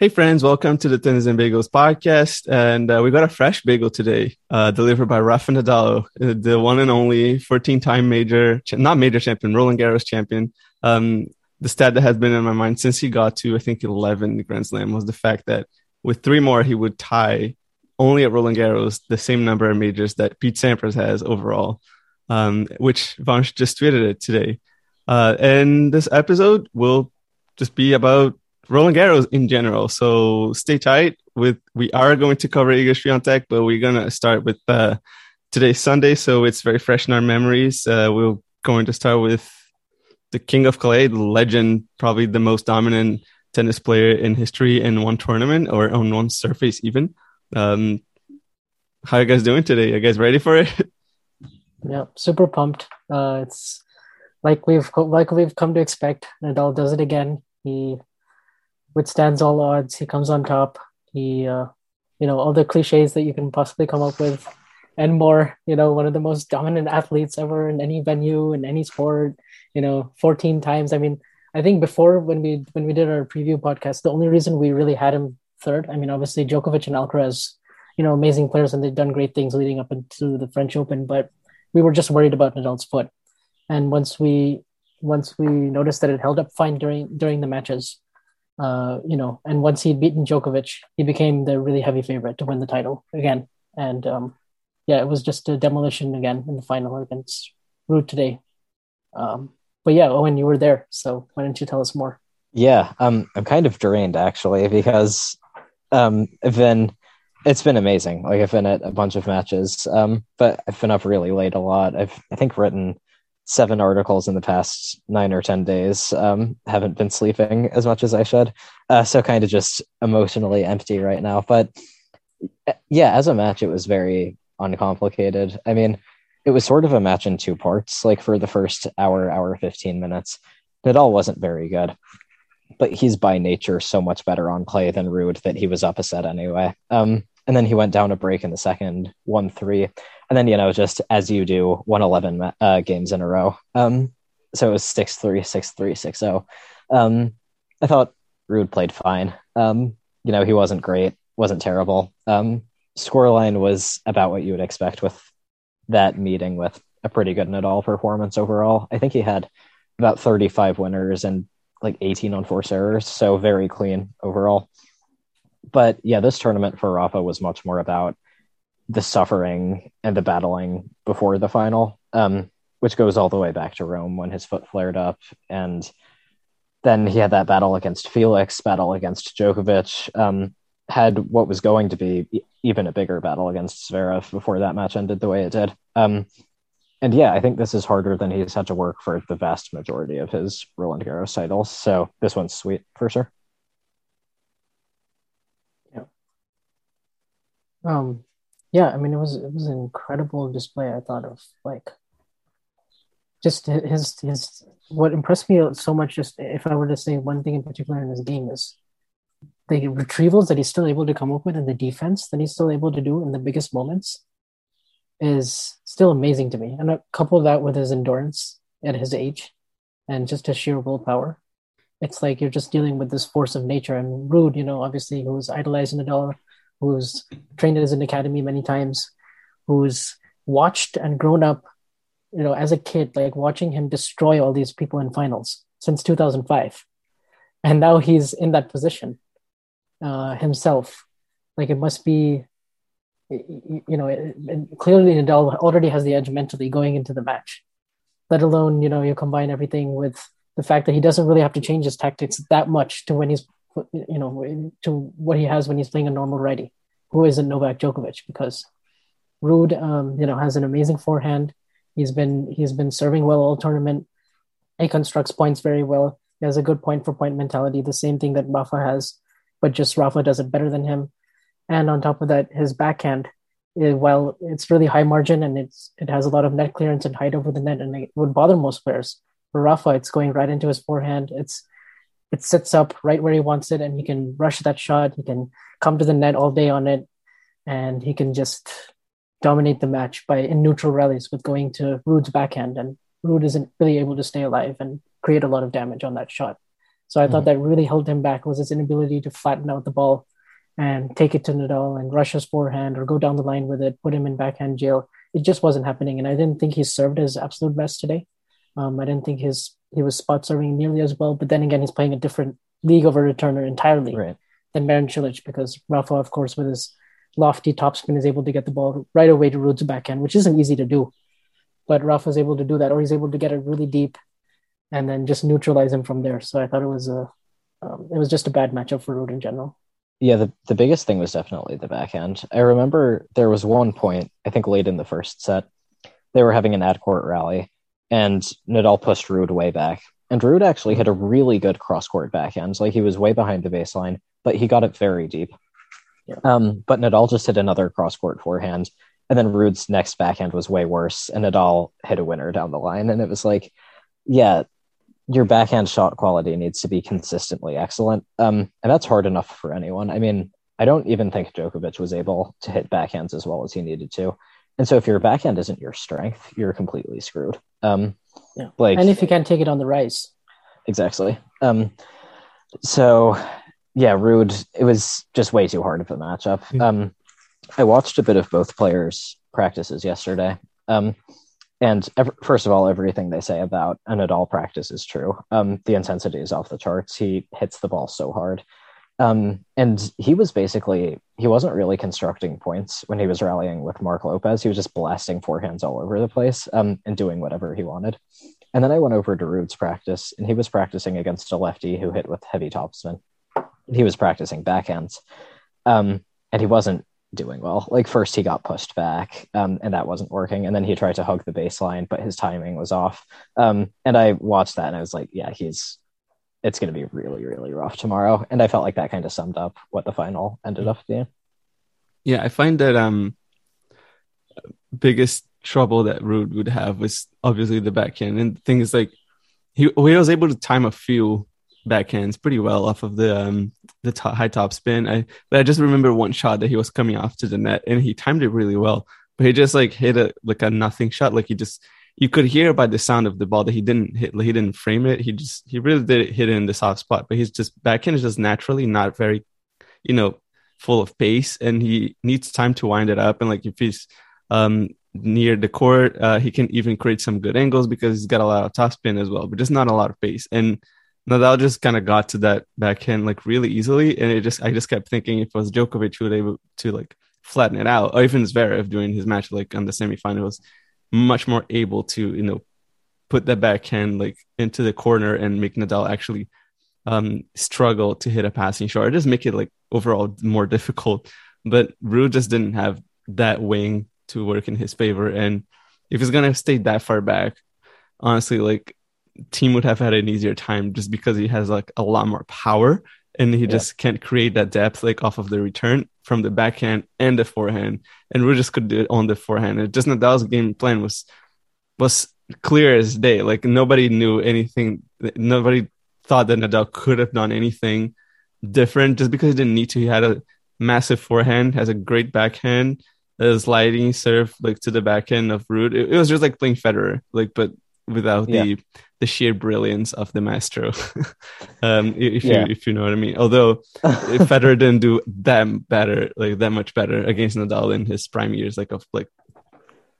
Hey friends, welcome to the Tennis and Bagels podcast. And uh, we got a fresh bagel today, uh, delivered by Rafa Nadal, uh, the one and only 14-time major, not major champion, Roland Garros champion. Um, the stat that has been in my mind since he got to, I think, 11 Grand Slam was the fact that with three more, he would tie only at Roland Garros the same number of majors that Pete Sampras has overall, um, which Vansh just tweeted it today. Uh, and this episode will just be about Roland Garros in general. So stay tight. With we are going to cover Iga Swiatek, but we're gonna start with uh, today's Sunday, so it's very fresh in our memories. Uh, we're going to start with the King of Clay, the legend, probably the most dominant tennis player in history in one tournament or on one surface, even. Um, how you guys doing today? You guys ready for it? Yeah, super pumped. Uh, it's like we've like we've come to expect. Nadal does it again. He withstands all odds. He comes on top. He, uh, you know, all the cliches that you can possibly come up with, and more. You know, one of the most dominant athletes ever in any venue in any sport. You know, 14 times. I mean, I think before when we when we did our preview podcast, the only reason we really had him third. I mean, obviously Djokovic and Alcaraz, you know, amazing players, and they've done great things leading up into the French Open. But we were just worried about Nadal's foot, and once we once we noticed that it held up fine during during the matches, uh, you know, and once he'd beaten Djokovic, he became the really heavy favorite to win the title again. And um, yeah, it was just a demolition again in the final against Ruud today. Um, but yeah, Owen, you were there, so why don't you tell us more? Yeah, um, I'm kind of drained actually because um, I've been it's been amazing. Like I've been at a bunch of matches, um, but I've been up really late a lot. I've I think written seven articles in the past nine or ten days. Um, haven't been sleeping as much as I should, uh, so kind of just emotionally empty right now. But yeah, as a match, it was very uncomplicated. I mean, it was sort of a match in two parts. Like for the first hour, hour fifteen minutes, it all wasn't very good, but he's by nature so much better on clay than Ruud that he was up a set anyway. Um, and then he went down a break in the second, one three, and then you know just as you do, one eleven uh, games in a row. Um, so it was six three, six three, six zero. Um, I thought Ruud played fine. Um, you know he wasn't great, wasn't terrible. Um, scoreline was about what you would expect with that meeting with a pretty good Nadal performance overall. I think he had about 35 winners and like 18 unforced errors, so very clean overall but yeah, this tournament for Rafa was much more about the suffering and the battling before the final, um, which goes all the way back to Rome when his foot flared up. And then he had that battle against Felix, battle against Djokovic, um, had what was going to be even a bigger battle against Zverev before that match ended the way it did. Um, and yeah, I think this is harder than he's had to work for the vast majority of his Roland Garros titles. So this one's sweet for sure. Um, yeah, I mean, it was it was an incredible display. I thought of like just his his what impressed me so much. Just if I were to say one thing in particular in his game is the retrievals that he's still able to come up with and the defense that he's still able to do in the biggest moments is still amazing to me. And a couple of that with his endurance at his age and just his sheer willpower. It's like you're just dealing with this force of nature. And Ruud you know, obviously, who was the Nadal who's trained as an academy many times, who's watched and grown up, you know, as a kid, like watching him destroy all these people in finals since 2005. And now he's in that position uh, himself. Like it must be, you know, clearly Nadal already has the edge mentally going into the match. Let alone, you know, you combine everything with the fact that he doesn't really have to change his tactics that much to when he's, you know, to what he has when he's playing a normal righty, who isn't Novak Djokovic, because Ruud, um, you know, has an amazing forehand. He's been he's been serving well all tournament. He constructs points very well. He has a good point for point mentality, the same thing that Rafa has, but just Rafa does it better than him. And on top of that, his backhand, it, while it's really high margin and it's it has a lot of net clearance and height over the net, and it would bother most players. For Rafa, it's going right into his forehand. It's it sits up right where he wants it, and he can rush that shot. He can come to the net all day on it, and he can just dominate the match by in neutral rallies with going to Ruud's backhand, and Ruud isn't really able to stay alive and create a lot of damage on that shot. So I mm-hmm. thought that really held him back was his inability to flatten out the ball and take it to Nadal and rush his forehand or go down the line with it, put him in backhand jail. It just wasn't happening, and I didn't think he served his absolute best today. Um, I didn't think his he was spot serving nearly as well. But then again, he's playing a different league of a returner entirely right. than Marin Cilic because Rafa, of course, with his lofty topspin is able to get the ball right away to Ruud's backhand, which isn't easy to do. But Rafa's able to do that, or he's able to get it really deep and then just neutralize him from there. So I thought it was a um, it was just a bad matchup for Ruud in general. Yeah, the, the biggest thing was definitely the backhand. I remember there was one point, I think late in the first set, they were having an ad court rally, and Nadal pushed Ruud way back. And Ruud actually had a really good cross court backhand. Like he was way behind the baseline, but he got it very deep. Yeah. Um, but Nadal just hit another cross court forehand, and then Ruud's next backhand was way worse, and Nadal hit a winner down the line, and it was like, yeah, your backhand shot quality needs to be consistently excellent, um, and that's hard enough for anyone. I mean, I don't even think Djokovic was able to hit backhands as well as he needed to, and so if your backhand isn't your strength, you're completely screwed. Um, yeah. Like, and if you can't take it on the rise, exactly. Um, so yeah, Ruud. it was just way too hard of a matchup. Mm-hmm. Um, I watched a bit of both players' practices yesterday. Um, and ev- first of all, everything they say about an Nadal practice is true. Um, the intensity is off the charts. He hits the ball so hard. Um, and he was basically, he wasn't really constructing points when he was rallying with Marc Lopez. He was just blasting forehands all over the place um, and doing whatever he wanted. And then I went over to Ruud's practice, and he was practicing against a lefty who hit with heavy topspin he was practicing backhands, um, and he wasn't doing well. Like first he got pushed back, um, and that wasn't working, and then he tried to hug the baseline, but his timing was off. Um, and I watched that, and I was like, yeah, he's it's going to be really really rough tomorrow. And I felt like that kind of summed up what the final ended up being. Yeah, I find that um biggest trouble that Ruud would have was obviously the backhand, and things like he he was able to time a few backhands pretty well off of the um the top, high top spin. I but I just remember one shot that he was coming off to the net and he timed it really well. But he just like hit a like a nothing shot. Like he just you could hear by the sound of the ball that he didn't hit he didn't frame it. He just he really did hit it in the soft spot. But he's just backhand is just naturally not very, you know, full of pace and he needs time to wind it up. And like if he's um near the court, uh, he can even create some good angles because he's got a lot of top spin as well, but just not a lot of pace. And Nadal just kind of got to that backhand like really easily, and it just I just kept thinking if it was Djokovic who was able to like flatten it out, or even Zverev during his match like on the semifinals, much more able to you know put that backhand like into the corner and make Nadal actually um, struggle to hit a passing shot, or just make it like overall more difficult. But Ruud just didn't have that wing to work in his favor, and if he's gonna stay that far back, honestly, like team would have had an easier time just because he has like a lot more power and he yeah. just can't create that depth like off of the return from the backhand and the forehand. And just could do it on the forehand. It just Nadal's game plan was was clear as day. Like nobody knew anything. Nobody thought that Nadal could have done anything different just because he didn't need to. He had a massive forehand, has a great backhand, a sliding serve like to the backhand of Ruud. It, it was just like playing Federer, like but without yeah. the the sheer brilliance of the maestro. um, if yeah. you if you know what I mean. Although Federer didn't do that better, like that much better against Nadal in his prime years, like of like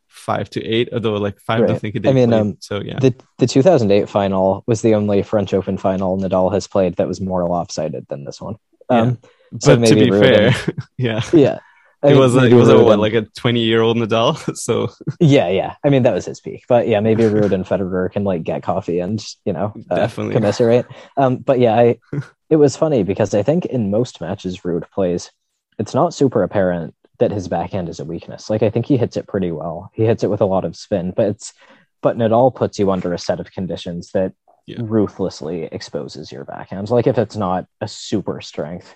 five to eight. Although like five, right. I think it did. I mean, um, so yeah. The the 2008 final was the only French Open final Nadal has played that was more lopsided than this one. Um, yeah. But So to maybe be fair, yeah, yeah. I it mean, was a, it was a what like a twenty year old Nadal. So yeah, yeah. I mean, that was his peak, but yeah, maybe Ruud and Federer can like get coffee and you know uh, Definitely. commiserate. Um, but yeah, I it was funny because I think in most matches Ruud plays, it's not super apparent that his backhand is a weakness. Like I think he hits it pretty well. He hits it with a lot of spin, but it's but Nadal puts you under a set of conditions that Yeah. ruthlessly exposes your backhand. Like if it's not a super strength,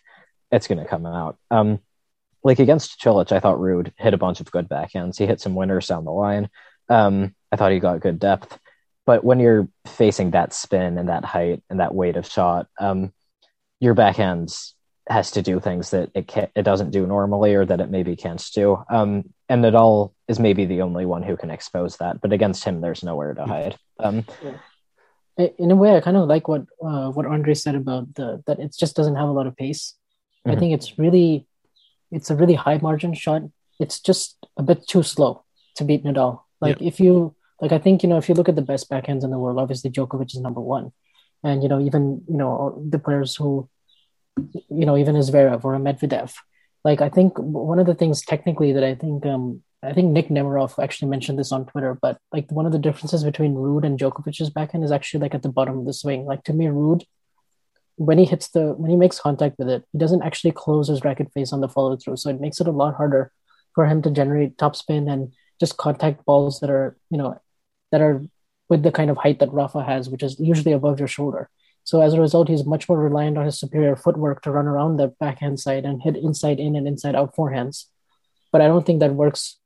it's going to come out. Um, like against Cilic, I thought Ruud hit a bunch of good backhands. He hit some winners down the line. Um, I thought he got good depth. But when you're facing that spin and that height and that weight of shot, um, your backhand has to do things that it can it doesn't do normally or that it maybe can't do. Um, and Nadal is maybe the only one who can expose that. But against him, there's nowhere to hide. Um, I- in a way, I kind of like what uh, what Andre said about the that it just doesn't have a lot of pace. I Mhm. think it's really it's a really high margin shot. It's just a bit too slow to beat Nadal. Like if you like, I think you know if you look at the best backhands in the world, obviously Djokovic is number one, and you know even you know the players who you know even as Zverev or a Medvedev. Like I think one of the things technically that I think um I think Nick Nemiroff actually mentioned this on Twitter, but like one of the differences between Ruud and Djokovic's backhand is actually like at the bottom of the swing. Like to me, Ruud, when he hits the when he makes contact with it, he doesn't actually close his racket face on the follow through, so it makes it a lot harder for him to generate topspin and just contact balls that are you know that are with the kind of height that Rafa has, which is usually above your shoulder. So as a result, he's much more reliant on his superior footwork to run around the backhand side and hit inside in and inside out forehands. But I don't think that works.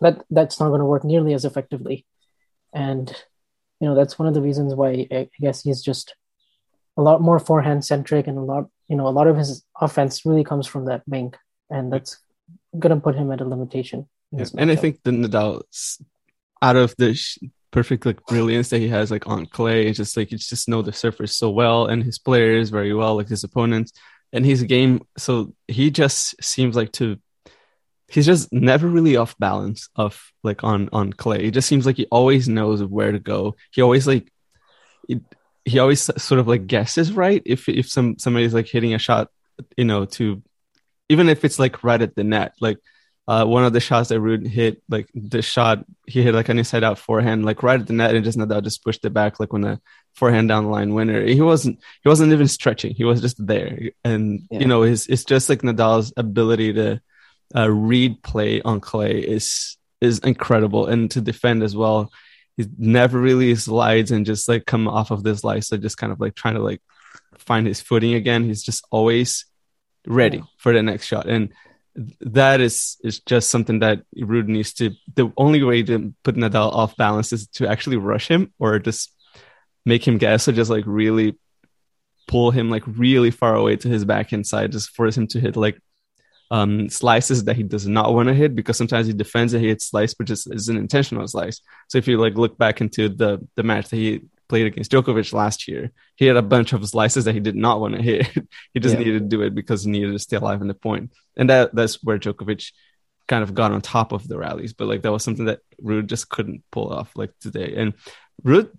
That that's not going to work nearly as effectively, and you know that's one of the reasons why I guess he's just a lot more forehand centric and a lot you know a lot of his offense really comes from that wing, and that's going to put him at a limitation. Yeah, and I think the Nadal, out of the sh- perfect like brilliance that he has like on clay, it's just like you just know the surface so well, and his players very well, like his opponents, and his game. So he just seems like to. He's just never really off balance of like on on clay. It just seems like he always knows where to go. He always like, it, he always sort of like guesses right if if some somebody's like hitting a shot, you know, to even if it's like right at the net, like uh, one of the shots that Ruud hit, like the shot he hit like an inside out forehand, like right at the net, and just Nadal just pushed it back, like when a forehand down the line winner. He wasn't he wasn't even stretching; he was just there, and Yeah. you know, his it's just like Nadal's ability to uh, read play on clay is is incredible, and to defend as well. He never really slides and just like come off of this slice, so just kind of like trying to like find his footing again. He's just always ready for the next shot, and that is is just something that Ruud needs to. The only way to put Nadal off balance is to actually rush him or just make him guess, or just like really pull him like really far away to his backhand side, just force him to hit like um slices that he does not want to hit because sometimes he defends it, he hits slice, but just is an intentional slice. So if you like look back into the the match that he played against Djokovic last year, he had a bunch of slices that he did not want to hit. he just Yeah. needed to do it because he needed to stay alive in the point. And that that's where Djokovic kind of got on top of the rallies. But like that was something that Ruud just couldn't pull off like today. And Ruud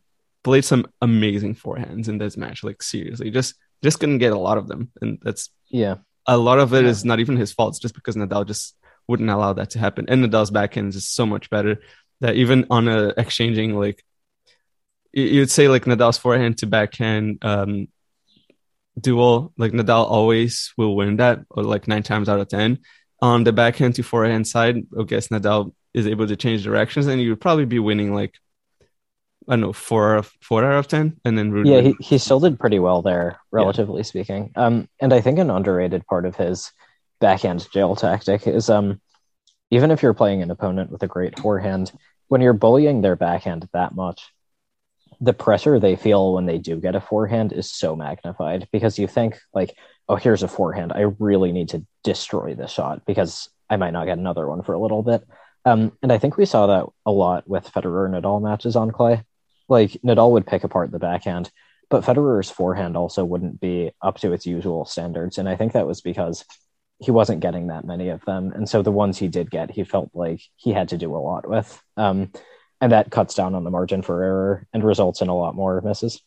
played some amazing forehands in this match. Like seriously, just just couldn't get a lot of them. And that's yeah. A lot of it is not even his fault. It's just because Nadal just wouldn't allow that to happen. And Nadal's backhand is so much better that even on a exchanging like you- you'd say like Nadal's forehand to backhand um duel, like Nadal always will win that, or like nine times out of ten. On the backhand to forehand side, I guess Nadal is able to change directions, and you would probably be winning like I don't know four four out of ten, and then Ruud Yeah, he, he still did pretty well there, relatively speaking. Um, and I think an underrated part of his backhand jail tactic is um, even if you're playing an opponent with a great forehand, when you're bullying their backhand that much, the pressure they feel when they do get a forehand is so magnified because you think like, oh, here's a forehand. I really need to destroy this shot because I might not get another one for a little bit. Um, and I think we saw that a lot with Federer Nadal matches on clay. Like Nadal would pick apart the backhand, but Federer's forehand also wouldn't be up to its usual standards. And I think that was because he wasn't getting that many of them. And so the ones he did get, he felt like he had to do a lot with. Um, and that cuts down on the margin for error and results in a lot more misses.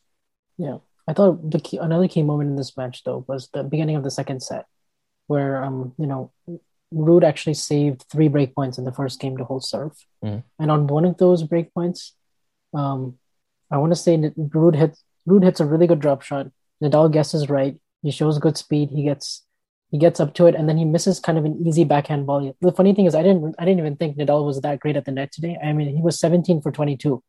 Yeah, I thought the key, another key moment in this match though was the beginning of the second set. where um you know Ruud actually saved three break points in the first game to hold serve, Mhm. and on one of those break points, um, I want to say that Ruud hits Ruud hits a really good drop shot. Nadal guesses right. He shows good speed. He gets he gets up to it, and then he misses kind of an easy backhand volley. The funny thing is, I didn't I didn't even think Nadal was that great at the net today. I mean, he was 17 for 22,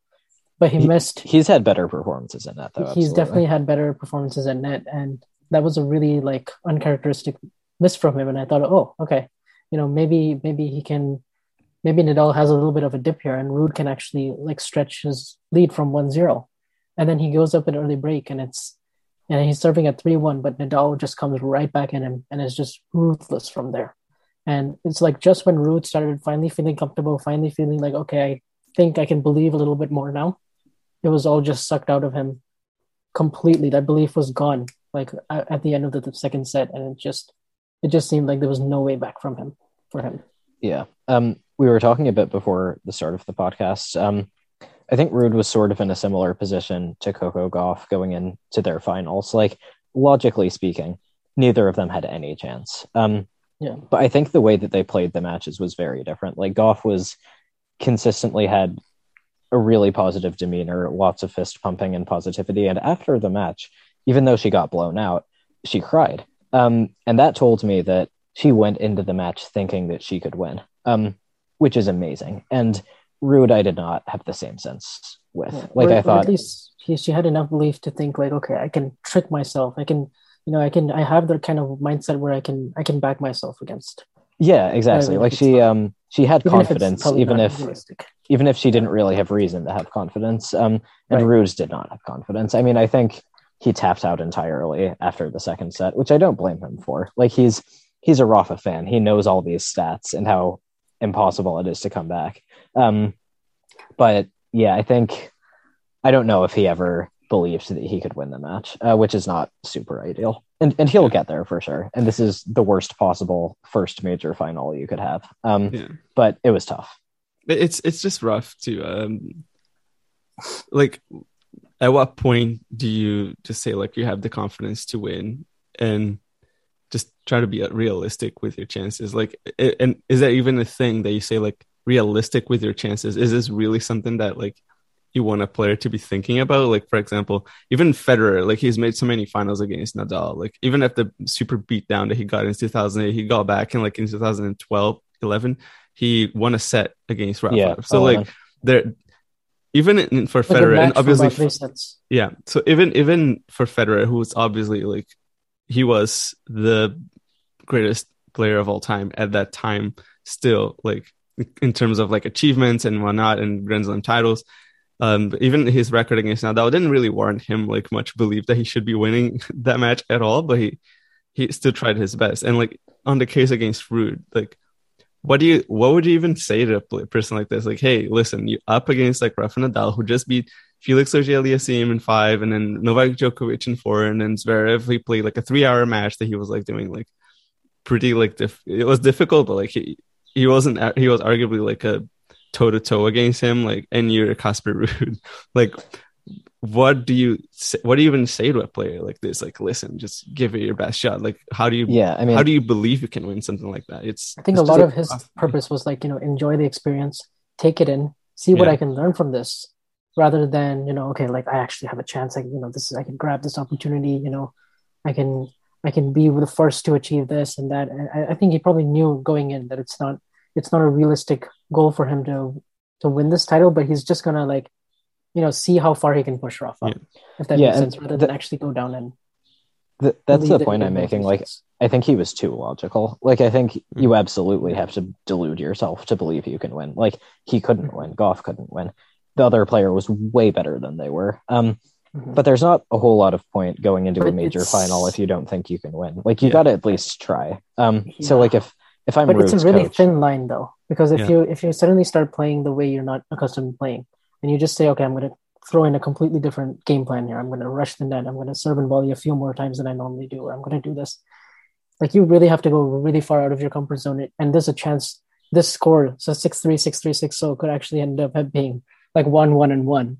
but he, He- missed. He's had better performances in that though. he's absolutely. definitely had better performances at net, and that was a really like uncharacteristic miss from him. And I thought, oh, okay, you know, maybe maybe he can, maybe Nadal has a little bit of a dip here, and Ruud can actually like stretch his lead from 1-0. and then he goes up an early break, and it's and he's serving at three one, but Nadal just comes right back in him and is just ruthless from there. And it's like just when Ruud started finally feeling comfortable, finally feeling like okay, I think I can believe a little bit more now. It was all just sucked out of him completely. That belief was gone, like at, at the end of the, the second set, and it just it just seemed like there was no way back from him for him. Yeah. Um, we were talking a bit before the start of the podcast. Um, I think Ruud was sort of in a similar position to Coco Gauff going into their finals. Like, logically speaking, neither of them had any chance. Um, Yeah. but I think the way that they played the matches was very different. Like, Gauff was consistently had a really positive demeanor, lots of fist pumping and positivity. And after the match, even though she got blown out, she cried. Um, and that told me that she went into the match thinking that she could win, um, which is amazing. And Ruud, I did not have the same sense with. Yeah. Like Or- I thought, at least he, she had enough belief to think like, okay, I can trick myself. I can, you know, I can. I have the kind of mindset where I can, I can back myself against. yeah, exactly. Like she, um, she had Even confidence, probably even if realistic. even if she didn't really have reason to have confidence. Um, and Right. Ruud did not have confidence. I mean, I think he tapped out entirely after the second set, which I don't blame him for. Like he's he's a Rafa fan. He knows all these stats and how impossible it is to come back. Um, but yeah, I think I don't know if he ever believed that he could win the match, uh, which is not super ideal. And and he'll get there for sure. And this is the worst possible first major final you could have. Um, Yeah. but it was tough. It's it's just rough too. Um, like, at what point do you just say like you have the confidence to win and just try to be uh, realistic with your chances? Like, and is that even a thing that you say like realistic with your chances? Is this really something that like you want a player to be thinking about? Like, for example, even Federer, like he's made so many finals against Nadal. Like, even at the super beat down that he got in 2008, he got back in like in 2012, 11, he won a set against Rafa. Yeah. So Oh, like man. there, even in, for Federer, and obviously, yeah. So even even for Federer, who was obviously like he was the greatest player of all time at that time, still like in terms of like achievements and whatnot and Grand Slam titles. Um, even his record against Nadal didn't really warrant him like much belief that he should be winning that match at all. But he he still tried his best. And like on the case against Ruud, like what do you what would you even say to a person like this? Like, hey, listen, you up against like Rafa Nadal, who just beat Felix Auger-Aliassime in five, and then Novak Djokovic in four, and then Zverev. He played like a three-hour match that he was like doing like pretty like diff- it was difficult, but like he he wasn't he was arguably like a toe to toe against him, like and you're Casper Ruud, like. What do you say, what do you even say to a player like this? Like, listen, just give it your best shot. Like, how do you Yeah, I mean, how do you believe you can win something like that? It's I think it's a lot of his purpose was like, you know, enjoy the experience, take it in, see what Yeah. I can learn from this, rather than, you know, okay, like I actually have a chance. Like, you know, this I can grab this opportunity, you know, I can I can be the first to achieve this and that. And I, I think he probably knew going in that it's not it's not a realistic goal for him to to win this title, but he's just gonna like, you know, see how far he can push Rafa, Yeah. if that Yeah, makes sense, rather the- than actually go down and th- that's the point I'm making. Like, sets. I think he was too logical. Like, I think hmm. you absolutely have to delude yourself to believe you can win. Like, he couldn't hmm. win. Gauff couldn't win. The other player was way better than they were. Um, Mhm. but there's not a whole lot of point going into a major it's- final if you don't think you can win. Like, you Yeah. got to at least try. Um, so like if if I'm but it's a really coach, thin line though because if Yeah. you if you suddenly start playing the way you're not accustomed to playing and you just say okay i'm going to throw in a completely different game plan here i'm going to rush the net i'm going to serve and volley a few more times than i normally do or i'm going to do this like you really have to go really far out of your comfort zone and there's a chance this score so 6-3 6-3 6 could actually end up being like 1 1 and 1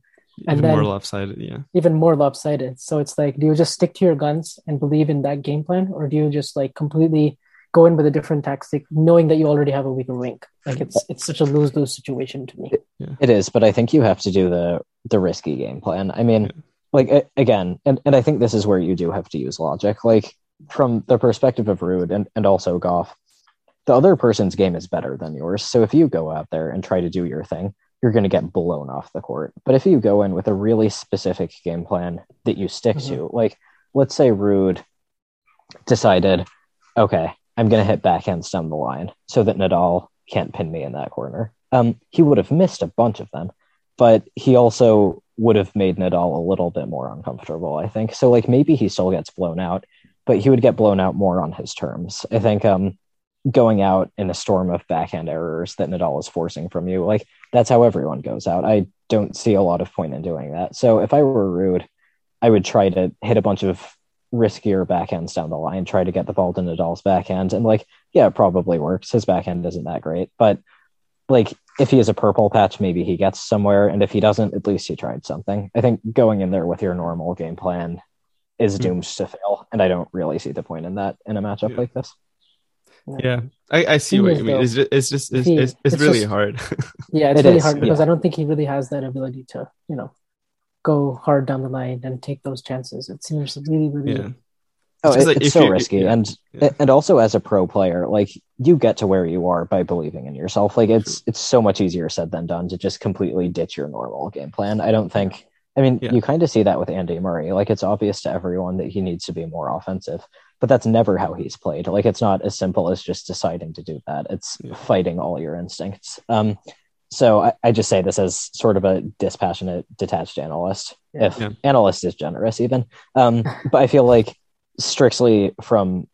and even more lopsided. Yeah, even more lopsided. So it's like, do you just stick to your guns and believe in that game plan, or do you just like completely go in with a different tactic, knowing that you already have a weaker link. Like it's it's such a lose lose situation to me. It is, but I think you have to do the the risky game plan. I mean, yeah. like again, and, and I think this is where you do have to use logic. Like from the perspective of Ruud and, and also Gauff, the other person's game is better than yours. So if you go out there and try to do your thing, you're going to get blown off the court. But if you go in with a really specific game plan that you stick mm-hmm. to, like let's say Ruud decided, okay, I'm going to hit backhands down the line so that Nadal can't pin me in that corner. Um, he would have missed a bunch of them, but he also would have made Nadal a little bit more uncomfortable, I think. So, like, maybe he still gets blown out, but he would get blown out more on his terms. I think um, going out in a storm of backhand errors that Nadal is forcing from you, like, that's how everyone goes out. I don't see a lot of point in doing that. So, if I were Ruud, I would try to hit a bunch of riskier backhands down the line, try to get the ball to Nadal's backhand. And like, yeah, it probably works. His backhand isn't that great. But like if he has a purple patch, maybe he gets somewhere. And if he doesn't, at least he tried something. I think going in there with your normal game plan is hmm. doomed mm. to fail. And I don't really see the point in that in a matchup yeah. like this. Yeah, I, I see what you mean. It's just, it's just, it's, he, it's, it's, it's, really just, hard. yeah, it's it really is, hard because yeah. I don't think he really has that ability to, you know, go hard down the line and take those chances. It seems really, really. Yeah. Oh, it's, like, it's so you, risky, yeah, and yeah. and also as a pro player, like you get to where you are by believing in yourself. Like it's True. it's so much easier said than done to just completely ditch your normal game plan. I don't think. I mean, yeah. you kind of see that with Andy Murray. Like it's obvious to everyone that he needs to be more offensive, but that's never how he's played. Like it's not as simple as just deciding to do that. It's fighting all your instincts. Um, so I, I, just say this as sort of a dispassionate, detached analyst, yeah. if yeah. analyst is generous, even. Um, but I feel like strictly from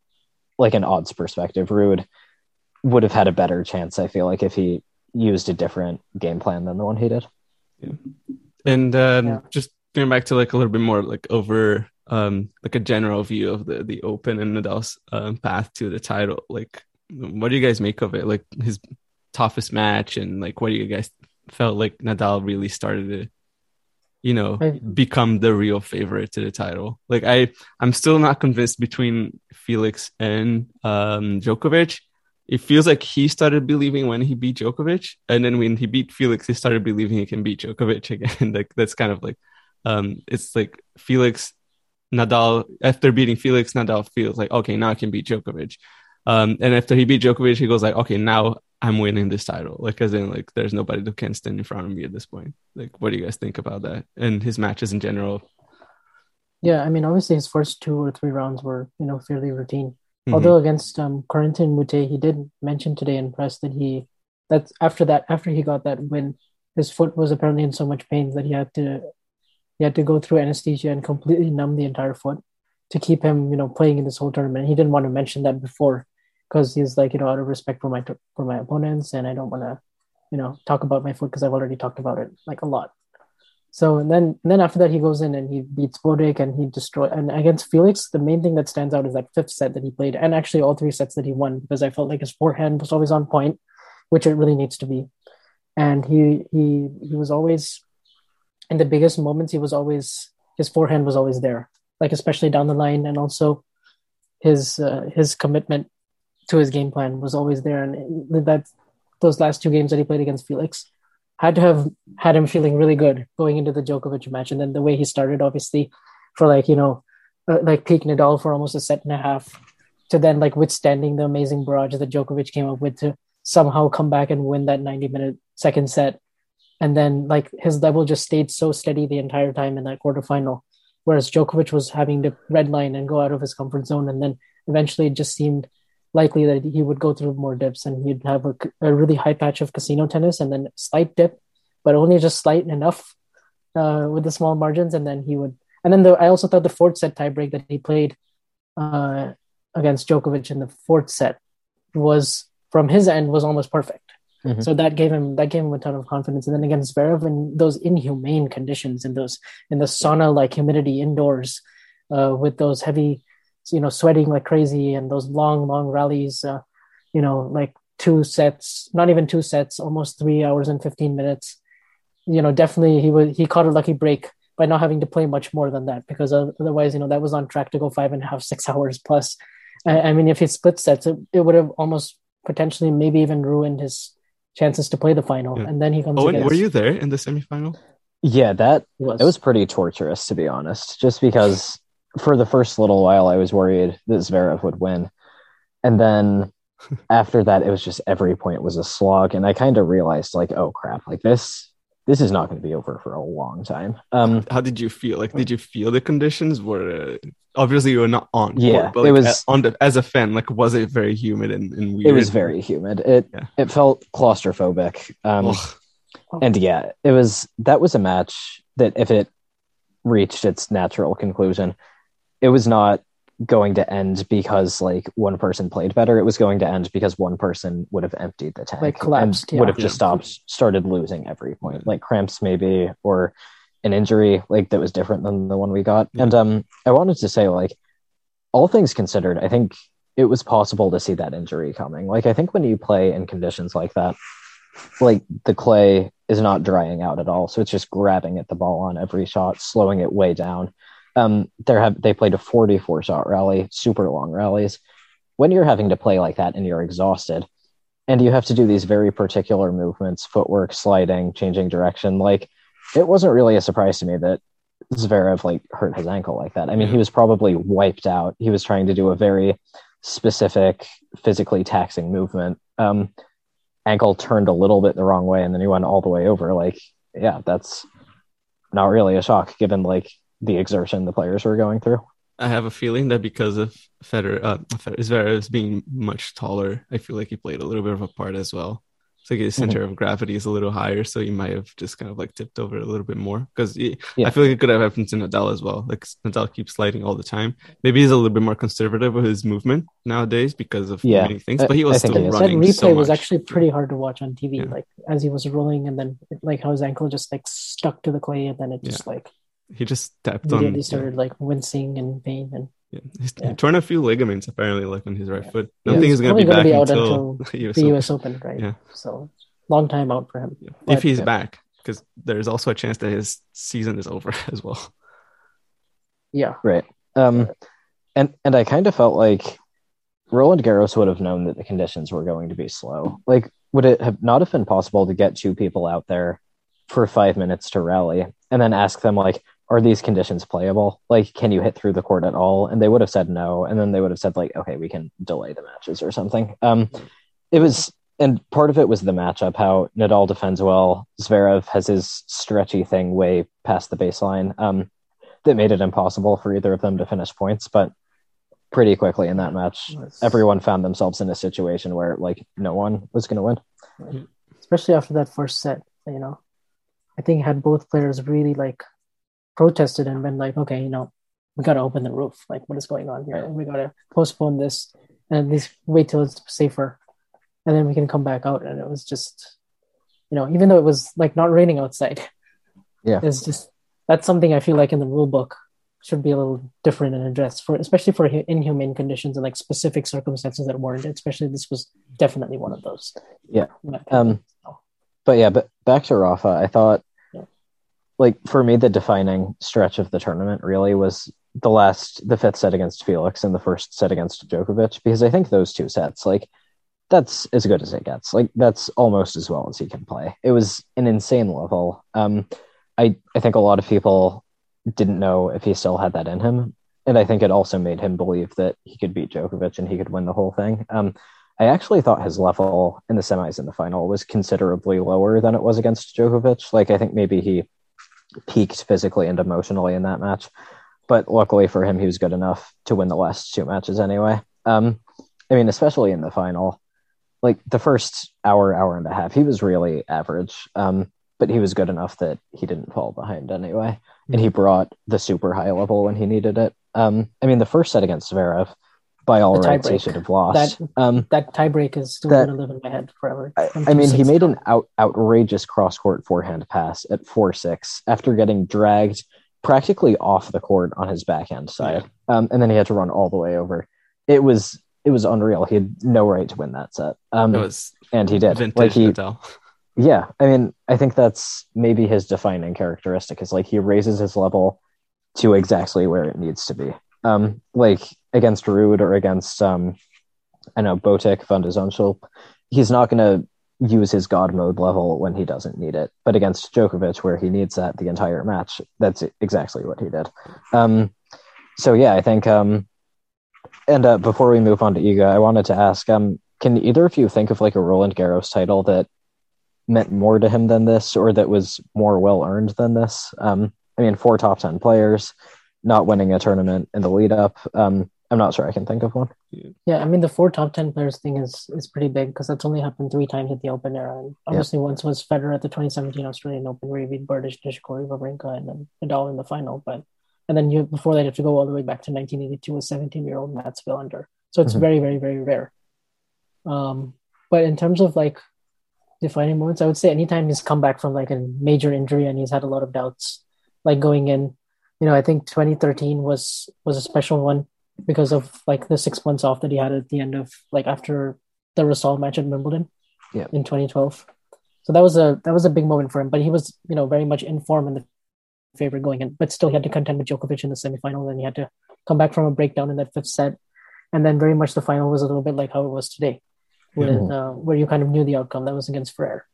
like an odds perspective, Ruud would have had a better chance. I feel like if he used a different game plan than the one he did. Yeah. And um, yeah. just going back to like a little bit more like over um, like a general view of the the Open and Nadal's um, path to the title. Like, what do you guys make of it? Like his toughest match and like what do you guys felt like Nadal really started to you know become the real favorite to the title like I I'm still not convinced between Felix and um Djokovic it feels like he started believing when he beat Djokovic and then when he beat Felix he started believing he can beat Djokovic again like that's kind of like um it's like Felix Nadal after beating Felix Nadal feels like okay now I can beat Djokovic um, and after he beat Djokovic, he goes like, okay, now I'm winning this title. Like, as in, like, there's nobody that can stand in front of me at this point. Like, what do you guys think about that and his matches in general? Yeah, I mean, obviously his first two or three rounds were, you know, fairly routine. Mm-hmm. Although against um, Corentin Moutet, he did mention today in press that he that after that after he got that win, his foot was apparently in so much pain that he had to he had to go through anesthesia and completely numb the entire foot to keep him, you know, playing in this whole tournament. He didn't want to mention that before because he's like, you know, out of respect for my for my opponents, and I don't want to, you know, talk about my foot because I've already talked about it like a lot. So and then and then after that he goes in and he beats Botic and he destroys and against Felix the main thing that stands out is that fifth set that he played and actually all three sets that he won because I felt like his forehand was always on point, which it really needs to be, and he he he was always in the biggest moments he was always his forehand was always there like especially down the line. And also his uh, his commitment to his game plan was always there, and that those last two games that he played against Felix had to have had him feeling really good going into the Djokovic match, and then the way he started, obviously, for like you know, uh, like peak Nadal for almost a set and a half, to then like withstanding the amazing barrage that Djokovic came up with to somehow come back and win that ninety minute second set, and then like his level just stayed so steady the entire time in that quarterfinal, whereas Djokovic was having to redline and go out of his comfort zone, and then eventually it just seemed likely that he would go through more dips and he'd have a, a really high patch of casino tennis and then slight dip, but only just slight enough uh, with the small margins. And then he would, and then the, I also thought the fourth set tiebreak that he played uh, against Djokovic in the fourth set was from his end was almost perfect. Mm-hmm. So that gave him that gave him a ton of confidence. And then against Zverev in those inhumane conditions, in those in the sauna like humidity indoors, uh, with those heavy you know sweating like crazy and those long long rallies uh, you know like two sets not even two sets almost three hours and 15 minutes you know definitely he was he caught a lucky break by not having to play much more than that because otherwise you know that was on track to go five and a half six hours plus I, I mean, if he split sets, it, it would have almost potentially maybe even ruined his chances to play the final. Yeah. And then he comes Owen, against. were you there in the semifinal? Yeah, that He was. it was pretty torturous to be honest. Just because for the first little while I was worried that Zverev would win, and then after that it was just every point was a slog, and I kind of realized like, oh crap, like this this is not going to be over for a long time. Um, How did you feel? Like, did you feel the conditions were? Uh, obviously, you were not on. court, Yeah, but it was- on the, as a fan. Like, was it very humid and, and weird? it was very humid. It Yeah. it felt claustrophobic. Um, and yeah, it was that was a match that if it reached its natural conclusion, it was not going to end because like one person played better. It was going to end because one person would have emptied the tank Like, collapsed, and would have just stopped, started losing every point, like cramps maybe or an injury like that was different than the one we got. Yeah. And um, I wanted to say like all things considered, I think it was possible to see that injury coming. Like I think when you play in conditions like that, like the clay is not drying out at all, so it's just grabbing at the ball on every shot, slowing it way down. Um, there have they played a 44 shot rally, super long rallies. When you're having to play like that and you're exhausted, and you have to do these very particular movements, footwork, sliding, changing direction, like it wasn't really a surprise to me that Zverev like hurt his ankle like that. I mean, he was probably wiped out. He was trying to do a very specific, physically taxing movement. Um, ankle turned a little bit the wrong way, and then he went all the way over. Like, yeah, that's not really a shock given like the exertion the players were going through. I have a feeling that because of Federer, uh, Federer Zverev's being much taller, I feel like he played a little bit of a part as well. It's like his Mm-hmm. center of gravity is a little higher, so he might have just kind of like tipped over a little bit more. Because Yeah. I feel like it could have happened to Nadal as well. Like Nadal keeps sliding all the time. Maybe he's a little bit more conservative with his movement nowadays because of Yeah. many things. But he was I think still it is. that replay so was actually pretty hard to watch on TV. Yeah. Like as he was rolling, and then like how his ankle just like stuck to the clay, and then it just like He just stepped on. immediately yeah. started like wincing and pain. And Yeah. He's Yeah. torn a few ligaments apparently, like on his right Yeah. foot. I Yeah, don't think he's he's gonna be gonna back be out until, until US the Open. U.S. Open, right? Yeah. So long time out for him. Yeah. if he's Yeah. back, because there's also a chance that his season is over as well. Yeah, Right. Um, and and I kind of felt like Roland Garros would have known that the conditions were going to be slow. Like, would it have not have been possible to get two people out there for five minutes to rally and then ask them like, are these conditions playable? Like, can you hit through the court at all? And they would have said no, and then they would have said like, okay, we can delay the matches or something. Um, it was. And part of it was the matchup, how Nadal defends well. Zverev has his stretchy thing way past the baseline. Um, that made it impossible for either of them to finish points. But pretty quickly in that match, everyone found themselves in a situation where like no one was going to win. especially after that first set. You know, I think had both players really like protested and been like, okay, you know, we got to open the roof. Like, what is going on here? Right. We got to postpone this and at least wait till it's safer, and then we can come back out. And it was just, you know, even though it was like not raining outside, Yeah. it's just that's something I feel like in the rule book should be a little different and addressed for, especially for inhumane conditions and like specific circumstances that warrant it. Especially this was definitely one of those. Yeah. In my opinion. Um, but yeah, but back to Rafa, I thought. Like for me the defining stretch of the tournament really was the last the fifth set against Felix and the first set against Djokovic because I think those two sets like that's as good as it gets. Like that's almost as well as he can play. It was an insane level. Um I I think a lot of people didn't know if he still had that in him. And I think it also made him believe that he could beat Djokovic and he could win the whole thing. Um I actually thought his level in the semis and the final was considerably lower than it was against Djokovic. Like I think maybe he peaked physically and emotionally in that match, but luckily for him, he was good enough to win the last two matches anyway. Um, I mean, especially in the final, like the first hour, hour and a half, he was really average. Um, but he was good enough that he didn't fall behind anyway, and he brought the super high level when he needed it. Um, I mean, the first set against Zverev, by all The rights, he should have lost. That- um, that tiebreak is still going to live in my head forever. I, I mean, he made an out, outrageous cross court forehand pass at 4 6 after getting dragged practically off the court on his backhand side. Um, and then he had to run all the way over. It was it was unreal. He had no right to win that set. Um, It was and he did. Like he, Nadal. yeah. I mean, I think that's maybe his defining characteristic is like he raises his level to exactly where it needs to be. Um, like against Ruud or against um, I know Botic, Van de he's not going to use his god mode level when he doesn't need it. But against Djokovic, where he needs that the entire match, that's exactly what he did. Um, so yeah, I think. Um, and uh, before we move on to Iga, I wanted to ask: um, Can either of you think of like a Roland Garros title that meant more to him than this, or that was more well earned than this? Um, I mean, four top ten players, not winning a tournament in the lead up. Um, I'm not sure I can think of one. Yeah, I mean the four top ten players thing is is pretty big because that's only happened three times at the Open era. And obviously, yeah. once was Federer at the 2017 Australian Open, where he beat Berdych, Nishikori, Wawrinka, and then Nadal in the final. But and then you before that, you have to go all the way back to 1982 with 17 year old Mats Wilander. So it's mm-hmm. very, very, very rare. Um, but in terms of like defining moments, I would say anytime he's come back from like a major injury and he's had a lot of doubts, like going in, you know, I think 2013 was was a special one because of like the six months off that he had at the end of like after the Rosol match at Wimbledon yeah. in 2012. So that was a that was a big moment for him. But he was you know very much in form in the favorite going in, but still he had to contend with Djokovic in the semifinal. And he had to come back from a breakdown in that fifth set, and then very much the final was a little bit like how it was today, with mm-hmm. uh, where you kind of knew the outcome. That was against Ferrer.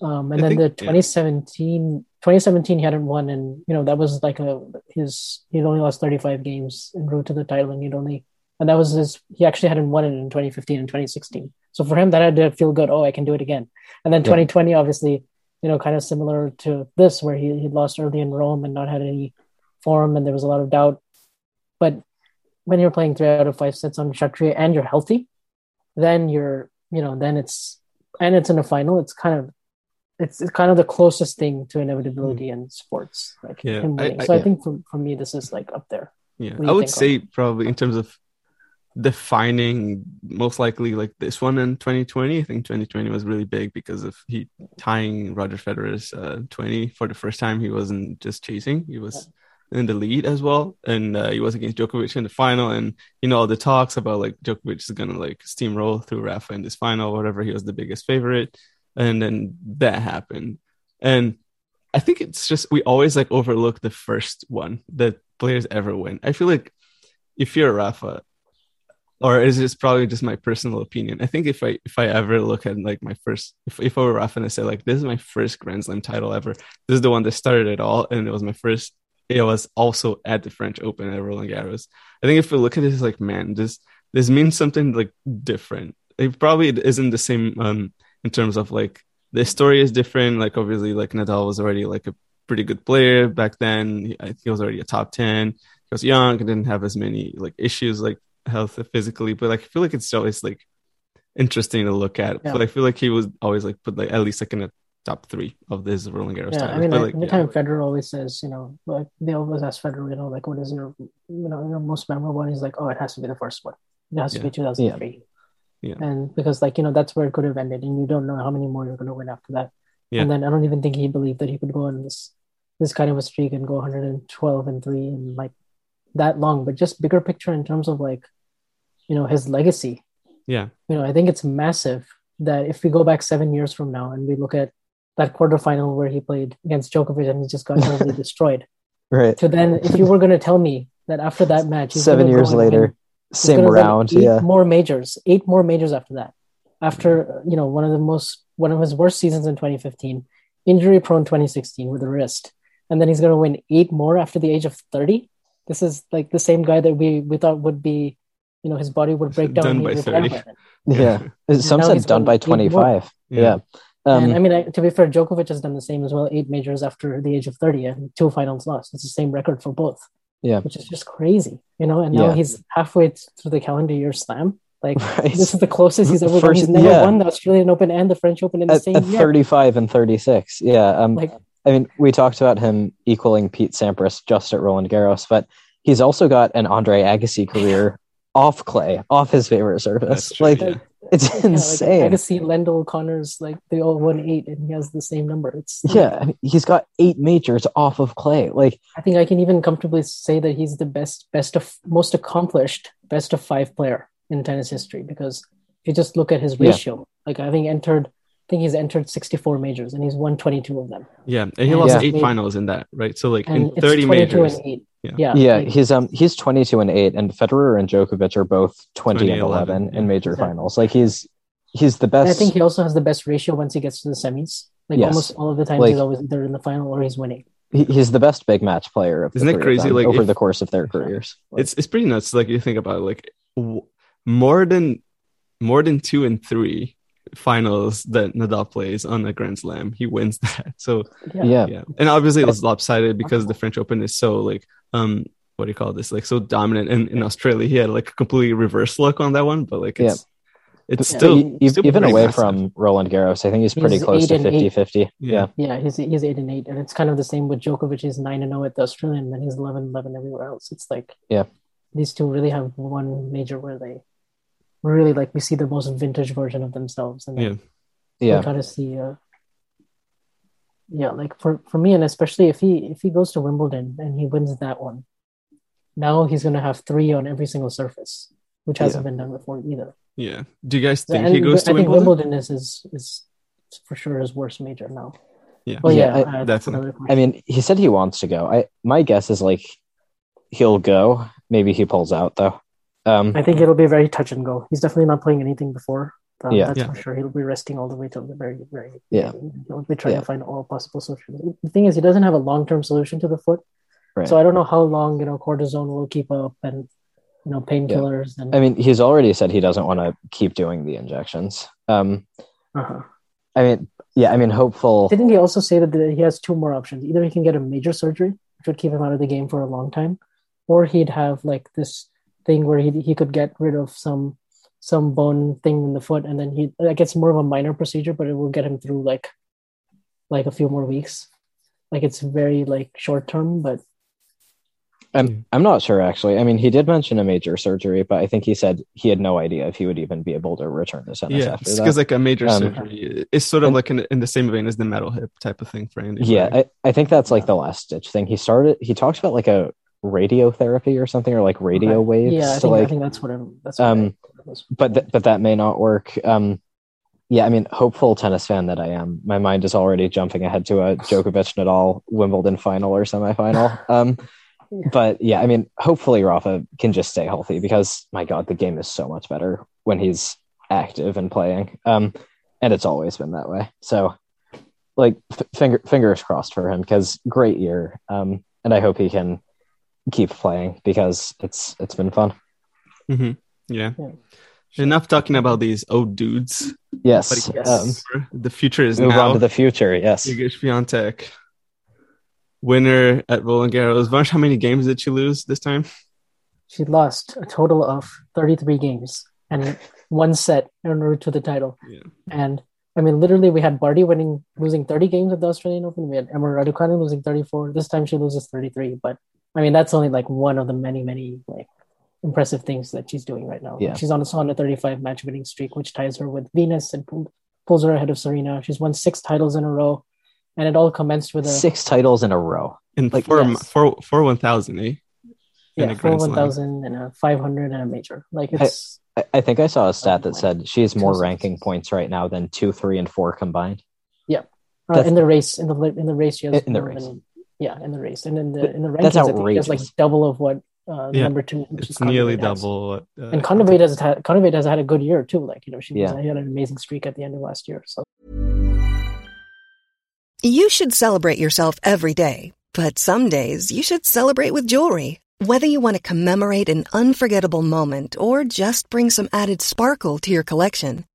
Um, and I then think, the 2017, 2017, he hadn't won, and you know that was like a his he'd only lost 35 games en route to the title, and he'd only and that was his he actually hadn't won it in 2015 and 2016. So for him, that had to feel good. Oh, I can do it again. And then yeah. 2020, obviously, you know, kind of similar to this, where he he lost early in Rome and not had any form, and there was a lot of doubt. But when you're playing three out of five sets on Chatrier and you're healthy, then you're you know then it's and it's in a final. It's kind of it's, it's kind of the closest thing to inevitability mm. in sports. Like yeah, I, I, so I think for, for me this is like up there. Yeah, I would say of? probably in terms of defining most likely like this one in 2020. I think 2020 was really big because of he tying Roger Federer's uh, 20 for the first time. He wasn't just chasing; he was yeah. in the lead as well, and uh, he was against Djokovic in the final. And you know all the talks about like Djokovic is gonna like steamroll through Rafa in this final, whatever. He was the biggest favorite and then that happened. And i think it's just we always like overlook the first one that players ever win. I feel like if you're rafa or is this probably just my personal opinion? I think if i if i ever look at like my first if, if i were rafa and i said like this is my first grand slam title ever this is the one that started it all and it was my first it was also at the french open at roland garros. I think if we look at this like man this this means something like different. It probably isn't the same um in terms of like the story is different. Like obviously, like Nadal was already like a pretty good player back then. He, he was already a top ten. He was young and didn't have as many like issues like health physically. But like I feel like it's always like interesting to look at. Yeah. But I feel like he was always like put like at least like in a top three of this Roland Garros. Yeah, I mean, like, like time yeah. Federer always says, you know, like they always ask Federer, you know, like what is your, you know, your most memorable one? He's like, oh, it has to be the first one. It has yeah. to be 2003. Yeah. And because like, you know, that's where it could have ended and you don't know how many more you're gonna win after that. Yeah. And then I don't even think he believed that he could go on this this kind of a streak and go 112 and 3 and like that long, but just bigger picture in terms of like, you know, his legacy. Yeah. You know, I think it's massive that if we go back seven years from now and we look at that quarterfinal where he played against Djokovic and he just got totally destroyed. Right. So then if you were going to tell me that after that match, seven years later, same round. Yeah, more majors, eight more majors after that. After you know one of the most one of his worst seasons in 2015, injury prone 2016 with a wrist, and then he's going to win eight more after the age of 30. This is like the same guy that we we thought would be, you know, his body would break down. Done by 30. Yeah, some said done by 25. Yeah. yeah. Um, and I mean, to be fair, Djokovic has done the same as well. Eight majors after the age of 30 and two finals lost. It's the same record for both. Yeah. Which is just crazy, you know. And now yeah. he's halfway through the calendar year slam. Like right. this is the closest he's ever First, He's never yeah. won the Australian Open and the French Open in the at, same at year. 35 and 36. Yeah. Um, like, I mean, we talked about him equaling Pete Sampras just at Roland Garros, but he's also got an Andre Agassi career off clay, off his favorite surface. True, like yeah. It's yeah, insane. Like Agassi, Lendl, Connors, like they all won eight, and he has the same number. It's yeah, he's got eight majors off of clay. Like I think I can even comfortably say that he's the best, best of most accomplished, best of five player in tennis history because if you just look at his ratio, yeah. like I think entered. I think he's entered 64 majors and he's won 22 of them. Yeah, and he lost yeah. eight finals in that, right? So like and in 30 majors, Yeah, Yeah, like, he's um he's 22 and 8 and Federer and Djokovic are both 20 and 20, 11 yeah. in major Exactly. finals. Like he's he's the and I think he also has the best ratio once he gets to the semis. Like Yes. almost all of the times Like- he's always either in the final or he's winning. he- he's the best big match player of Isn't it three of crazy, like, over if- the course of their careers. It's it's pretty nuts. Like you think about it, like w- more than more than two and three finals that Nadal plays on a Grand Slam, he wins that. So Yeah. yeah. yeah, and obviously it's lopsided because the French Open is so like um what do you call this like so dominant. And in Australia, he had like a completely reverse look on that one, but like it's it's But still, still even away massive. from Roland Garros, I think he's pretty He's close to and eight. 50-50. Yeah. Yeah. Yeah, he's he's eight and eight, and it's kind of the same with Djokovic. He's nine and zero at the Australian, and then he's 11 11 everywhere else. It's like Yeah. these two really have one major where they really like we see the most vintage version of themselves, and Yeah. Yeah. we kind of see. Uh, yeah, like for for me, and especially if he if he goes to Wimbledon and he wins that one, now he's gonna have three on every single surface, which hasn't been done before either. Yeah. Do you guys think And he goes to Wimbledon? I think Wimbledon? Wimbledon is is is for sure his worst major now. Yeah. Well, Yeah, yeah, I- uh, that's- another I mean, he said he wants to go. I my guess is like he'll go. Maybe he pulls out though. Um, I think it'll be very touch and go. He's definitely not playing anything before. Um, Yeah. that's Yeah. for sure. He'll be resting all the way till the very, very Yeah. beginning. He'll be trying Yeah. to find all possible solutions. The thing is, he doesn't have a long term solution to the foot, Right. so I don't know how long you know cortisone will keep up and you know painkillers and I mean, he's already said he doesn't want to keep doing the injections. Um, uh-huh. I mean, yeah, I mean, hopeful. Didn't he also say that the, he has two more options? Either he can get a major surgery, which would keep him out of the game for a long time, or he'd have like this thing where he he could get rid of some some bone thing in the foot, and then he like it's more of a minor procedure, but it will get him through like like a few more weeks. Like it's very like short term, but I'm I'm not sure actually. I mean, he did mention a major surgery, but I think he said he had no idea if he would even be able to return to tennis Yeah, after because like a major Um, surgery is sort of and- like in, in the same vein as the metal hip type of thing for Andy. yeah, Murray. I, I think that's like the last stitch thing. He started. He talks about like a radiotherapy or something, or like radio waves. yeah, I think I like, think that's what I'm. That's what um, I but th- but that may not work. Um, yeah, I mean, hopeful tennis fan that I am, my mind is already jumping ahead to a Djokovic Nadal Wimbledon final or semifinal. Um, but yeah, I mean, hopefully Rafa can just stay healthy because my God, the game is so much better when he's active and playing. Um, and it's always been that way. So, like, f- finger fingers crossed for him because great year. Um, and I hope he can keep playing because it's it's been fun. Mhm. yeah. Yeah. Enough talking about these old dudes. Yes. Yes. Um, the future is move now. on to the future. Yes. Iga Swiatek, winner at Roland Garros. Vansh, how many games did she lose this time? She lost a total of 33 games and one set en route to the title. Yeah. And I mean, literally, we had Barty winning, losing 30 games at the Australian Open. We had Emma Raducanu losing 34. This time she loses 33. But I mean, that's only like one of the many, many like impressive things that she's doing right now. Yeah. She's on, on a 35 match winning streak, which ties her with Venus and pull, pulls her ahead of Serena. She's won six titles in a row. And it all commenced with a Six titles in a row. In Like, four, yes. four, four 1000, eh? In yeah, a four 1000 and a 500 and a major. Like it's. I, I think I saw a stat that said she has more ranking points right now than two, three, and four combined. Uh, in the race, in the in the race, she has In the race. than- yeah, in the race, and in the in the rankings, that's I think she like double of what uh, Yeah, number two. which is It's nearly Kontaveit has. double. Uh, And Kontaveit has had Kontaveit has had a good year too. Like you know, she was, Yeah. he had an amazing streak at the end of last year. So You should celebrate yourself every day, but some days you should celebrate with jewelry. Whether you want to commemorate an unforgettable moment or just bring some added sparkle to your collection,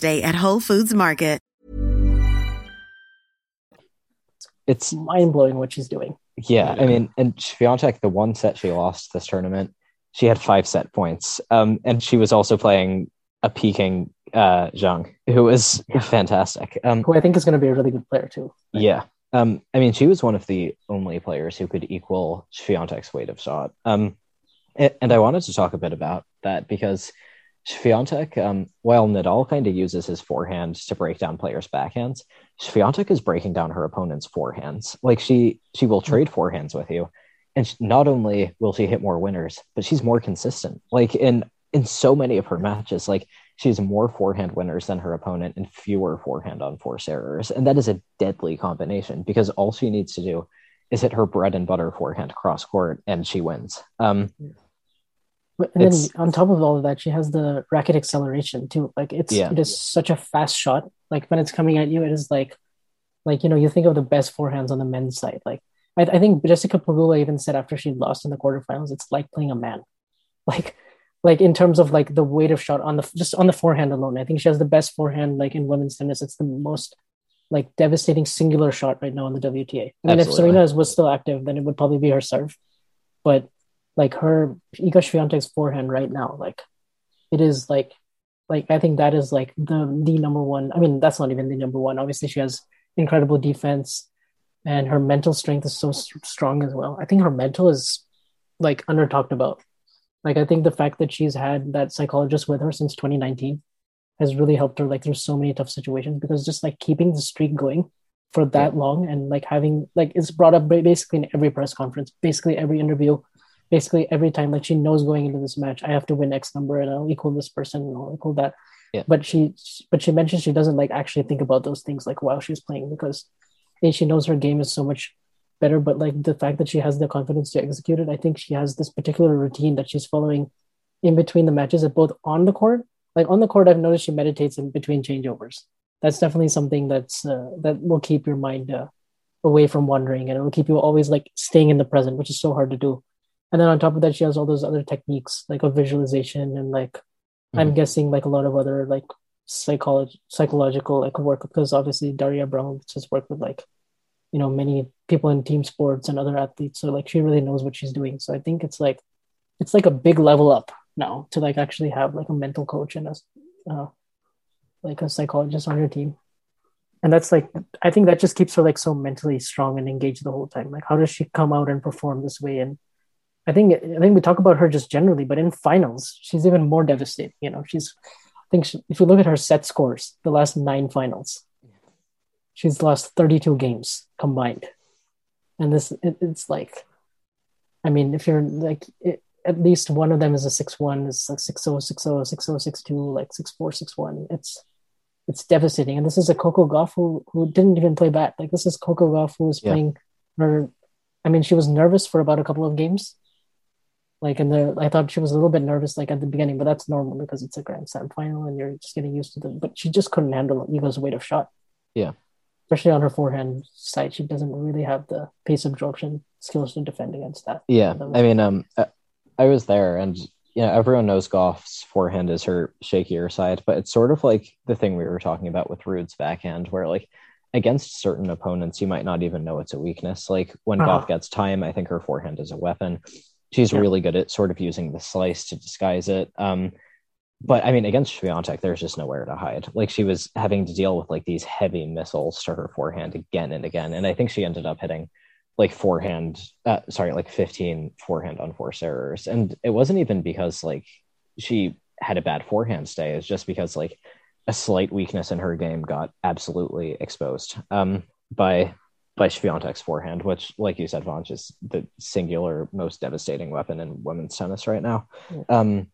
Day at Whole Foods Market. it's mind blowing what she's doing. Yeah, I mean, and Swiatek, the one set she lost this tournament, she had five set points, um, and she was also playing a peaking uh, Zhang, who was yeah. fantastic. Um, who I think is going to be a really good player too. Right? Yeah, um, I mean, she was one of the only players who could equal Swiatek's weight of shot. Um, and I wanted to talk a bit about that because Swiatek, um, while Nadal kind of uses his forehand to break down players' backhands, Swiatek is breaking down her opponent's forehands. Like she she will trade forehands with you, and she, not only will she hit more winners, but she's more consistent. Like in in so many of her matches, like she has more forehand winners than her opponent and fewer forehand unforced errors, and that is a deadly combination because all she needs to do is hit her bread and butter forehand cross court, and she wins. Um, and then on top of all of that, she has the racket acceleration too. Like it's yeah. it is such a fast shot. Like when it's coming at you, it is like like you know you think of the best forehands on the men's side. Like I, I think Jessica Pegula even said after she lost in the quarterfinals, it's like playing a man. Like like in terms of like the weight of shot on the just on the forehand alone. I think she has the best forehand like in women's tennis. It's the most like devastating singular shot right now in the WTA. I mean, Absolutely. if Serena was still active, then it would probably be her serve. But like her Iga Swiatek's forehand right now, like it is like like I think that is like the the number one. I mean, that's not even the number one. Obviously, she has incredible defense, and her mental strength is so strong as well. I think her mental is like under talked about. Like I think the fact that she's had that psychologist with her since 2019 has really helped her like through so many tough situations because just like keeping the streak going for that yeah. long and like having like it's brought up basically in every press conference, basically every interview basically every time like she knows going into this match i have to win x number and i'll equal this person and i'll equal that. Yeah. but she but she mentions she doesn't like actually think about those things like while she's playing because she knows her game is so much better but like the fact that she has the confidence to execute it i think she has this particular routine that she's following in between the matches at both on the court like on the court i've noticed she meditates in between changeovers. That's definitely something that's uh, that will keep your mind uh, away from wandering and it will keep you always like staying in the present which is so hard to do and then on top of that she has all those other techniques like of visualization and like mm-hmm. i'm guessing like a lot of other like psychology psychological like work because obviously Daria Abramowicz has worked with like you know many people in team sports and other athletes. So like she really knows what she's doing. So i think it's like it's like a big level up now to like actually have like a mental coach and a uh, like a psychologist on your team. And that's like i think that just keeps her like so mentally strong and engaged the whole time. Like how does she come out and perform this way? And I think I think we talk about her just generally, but in finals, she's even more devastating. You know, she's I think she, if you look at her set scores, the last nine finals, she's lost 32 games combined, and this it, it's like, I mean, if you're like it, at least one of them is a six one, is like six zero six zero six zero six two, like six four six one. It's it's devastating, and this is a Coco Gauff who who didn't even play bad. Like this is Coco Gauff who was yeah. playing her. I mean, she was nervous for about a couple of games like in the I thought she was a little bit nervous like at the beginning, but that's normal because it's a Grand Slam final and you're just getting used to them. But she just couldn't handle Iga's weight of shot. Yeah. Especially on her forehand side, she doesn't really have the pace absorption skills to defend against that. Yeah, I mean, um, I was there, and you know, everyone knows Gauff's forehand is her shakier side, but it's sort of like the thing we were talking about with Ruud's backhand, where like against certain opponents, you might not even know it's a weakness. Like when uh-huh. Gauff gets time, I think her forehand is a weapon she's yeah. really good at sort of using the slice to disguise it. Um, but I mean, against Swiatek, there's just nowhere to hide. Like she was having to deal with like these heavy missiles to her forehand again and again, and I think she ended up hitting like forehand, uh, sorry, like 15 forehand unforced errors, and it wasn't even because like she had a bad forehand stay. It's just because like a slight weakness in her game got absolutely exposed um, by by Swiatek's forehand, which, like you said, Vansh, is the singular most devastating weapon in women's tennis right now. Um,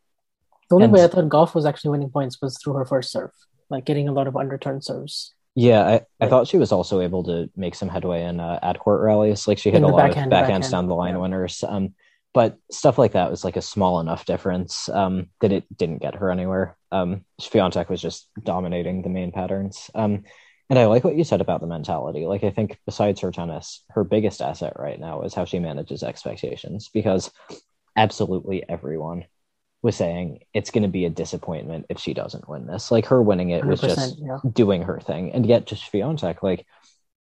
the only and, way I thought Gauff was actually winning points was through her first serve, like getting a lot of underturn serves. Yeah, I, I thought she was also able to make some headway in uh, ad court rallies. Like she hit a lot backhand, of backhands backhand, down the line yeah. winners. Um, but stuff like that was like a small enough difference um, that it didn't get her anywhere. Um, Swiatek was just dominating the main patterns. Um, and I like what you said about the mentality. Like, I think besides her tennis, her biggest asset right now is how she manages expectations because absolutely everyone was saying it's going to be a disappointment if she doesn't win this. Like, her winning it was just yeah. doing her thing. And yet, just Swiatek, like,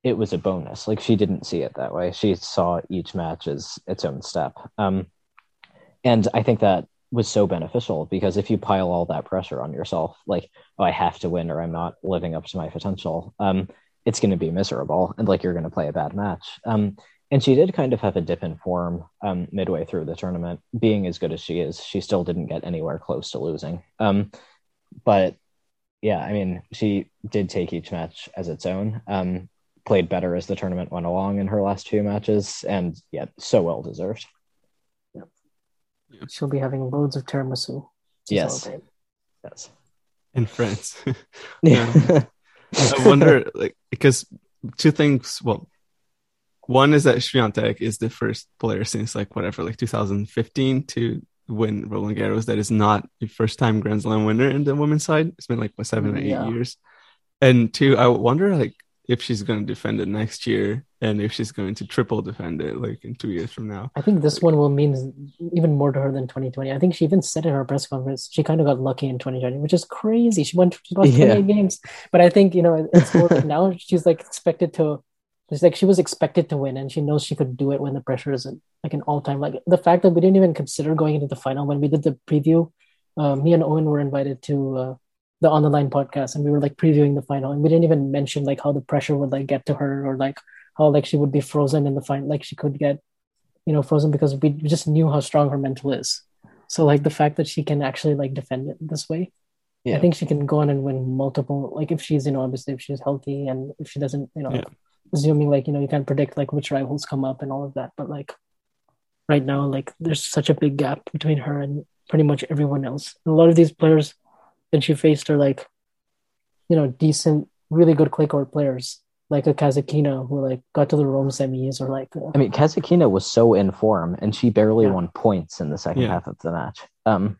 it was a bonus. Like she didn't see it that way. She saw each match as its own step. Um, and I think that was so beneficial because if you pile all that pressure on yourself, like, oh, I have to win or I'm not living up to my potential, um, it's going to be miserable and like you're going to play a bad match. Um, and she did kind of have a dip in form um, midway through the tournament. Being as good as she is, she still didn't get anywhere close to losing. Um, but yeah, I mean, she did take each match as its own. Um, played better as the tournament went along in her last two matches, and yeah, so well deserved. She'll be having loads of tiramisu. to Yes. celebrate. Yes. in France. Yeah. Um, I wonder, like, because two things. Well, one is that Swiatek is the first player since like whatever, like 2015 to win Roland Garros that is not the first time Grand Slam winner in the women's side. It's been like what seven or eight Yeah. years. And two, I wonder like if she's going to defend it next year and if she's going to triple defend it like in two years from now. I think this one will mean even more to her than 2020. I think she even said in her press conference she kind of got lucky in 2020, which is crazy. She won she lost Yeah. 28 games, but I think you know it's more like now she's like expected to. It's like she was expected to win, and she knows she could do it when the pressure isn't like an all time. Like the fact that we didn't even consider going into the final when we did the preview. Um, me and Owen were invited to uh, the on the line podcast, and we were like previewing the final, and we didn't even mention like how the pressure would like get to her, or like how like she would be frozen in the final, like she could get you know frozen because we just knew how strong her mental is. So like the fact that she can actually like defend it this way, Yeah. I think she can go on and win multiple. Like if she's you know obviously if she's healthy and if she doesn't you know Yeah. assuming like you know you can't predict like which rivals come up and all of that, but like right now like there's such a big gap between her and pretty much everyone else. And a lot of these players that she faced are like you know decent, really good clay court players like a Kasatkina who like got to the Rome semis or like uh, I mean, Kasatkina was so in form, and she barely Yeah. won points in the second Yeah. half of the match. Um,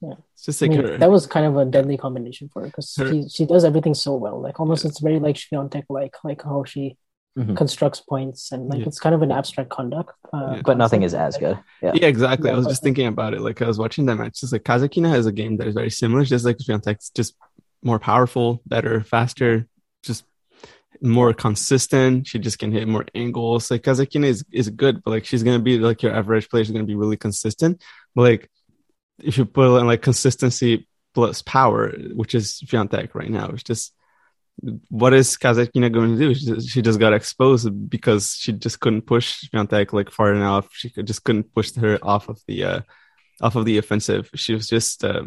yeah, It's just I like mean, her, that was kind of a deadly combination for her because Her- she she does everything so well. Like almost it's very like Swiatek like like how she Mhm. constructs points and like Yeah. it's kind of an abstract conduct. Uh, Yeah. but nothing is as good. Yeah. Yeah, exactly. I was but- just thinking about it. Like I was watching that match. Just like Kasatkina has a game that is very similar, just like Swiatek's, just more powerful, better, faster, just more consistent. She just can hit more angles. Like Kasatkina is is good, but like she's gonna be like your average player. She's gonna be really consistent. But like if you put in like consistency plus power, which is Swiatek right now, it's just what is Kasatkina going to do? She just, she just got exposed because she just couldn't push Swiatek like far enough. She could, just couldn't push her off of the uh, off of the offensive. She was just uh,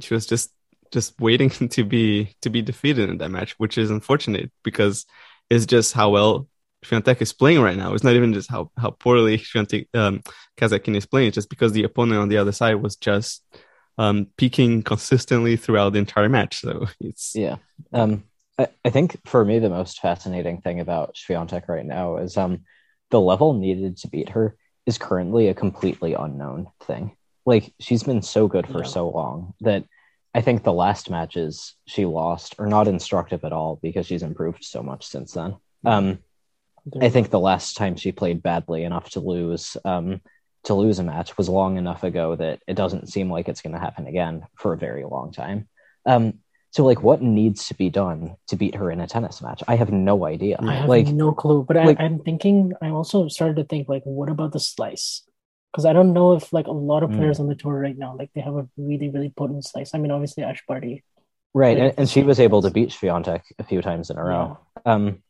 she was just just waiting to be to be defeated in that match, which is unfortunate because it's just how well Swiatek is playing right now. It's not even just how how poorly Swiatek um, Kasatkina is playing. It's just because the opponent on the other side was just um, peaking consistently throughout the entire match. So it's Yeah. Um, I, I think for me, the most fascinating thing about Swiatek right now is um, the level needed to beat her is currently a completely unknown thing. Like she's been so good for Yeah. so long that I think the last matches she lost are not instructive at all because she's improved so much since then. Um, I think the last time she played badly enough to lose um, to lose a match was long enough ago that it doesn't seem like it's going to happen again for a very long time. Um, so, like, what needs to be done to beat her in a tennis match? I have no idea. I have like, no clue, but like- I, I'm thinking. I also started to think like, what about the slice? Because I don't know if like a lot of Mm. players on the tour right now, like they have a really really potent slice. I mean, obviously Ash Barty. right, Yeah. and, and she was able to beat Swiatek a few times in a row. Um,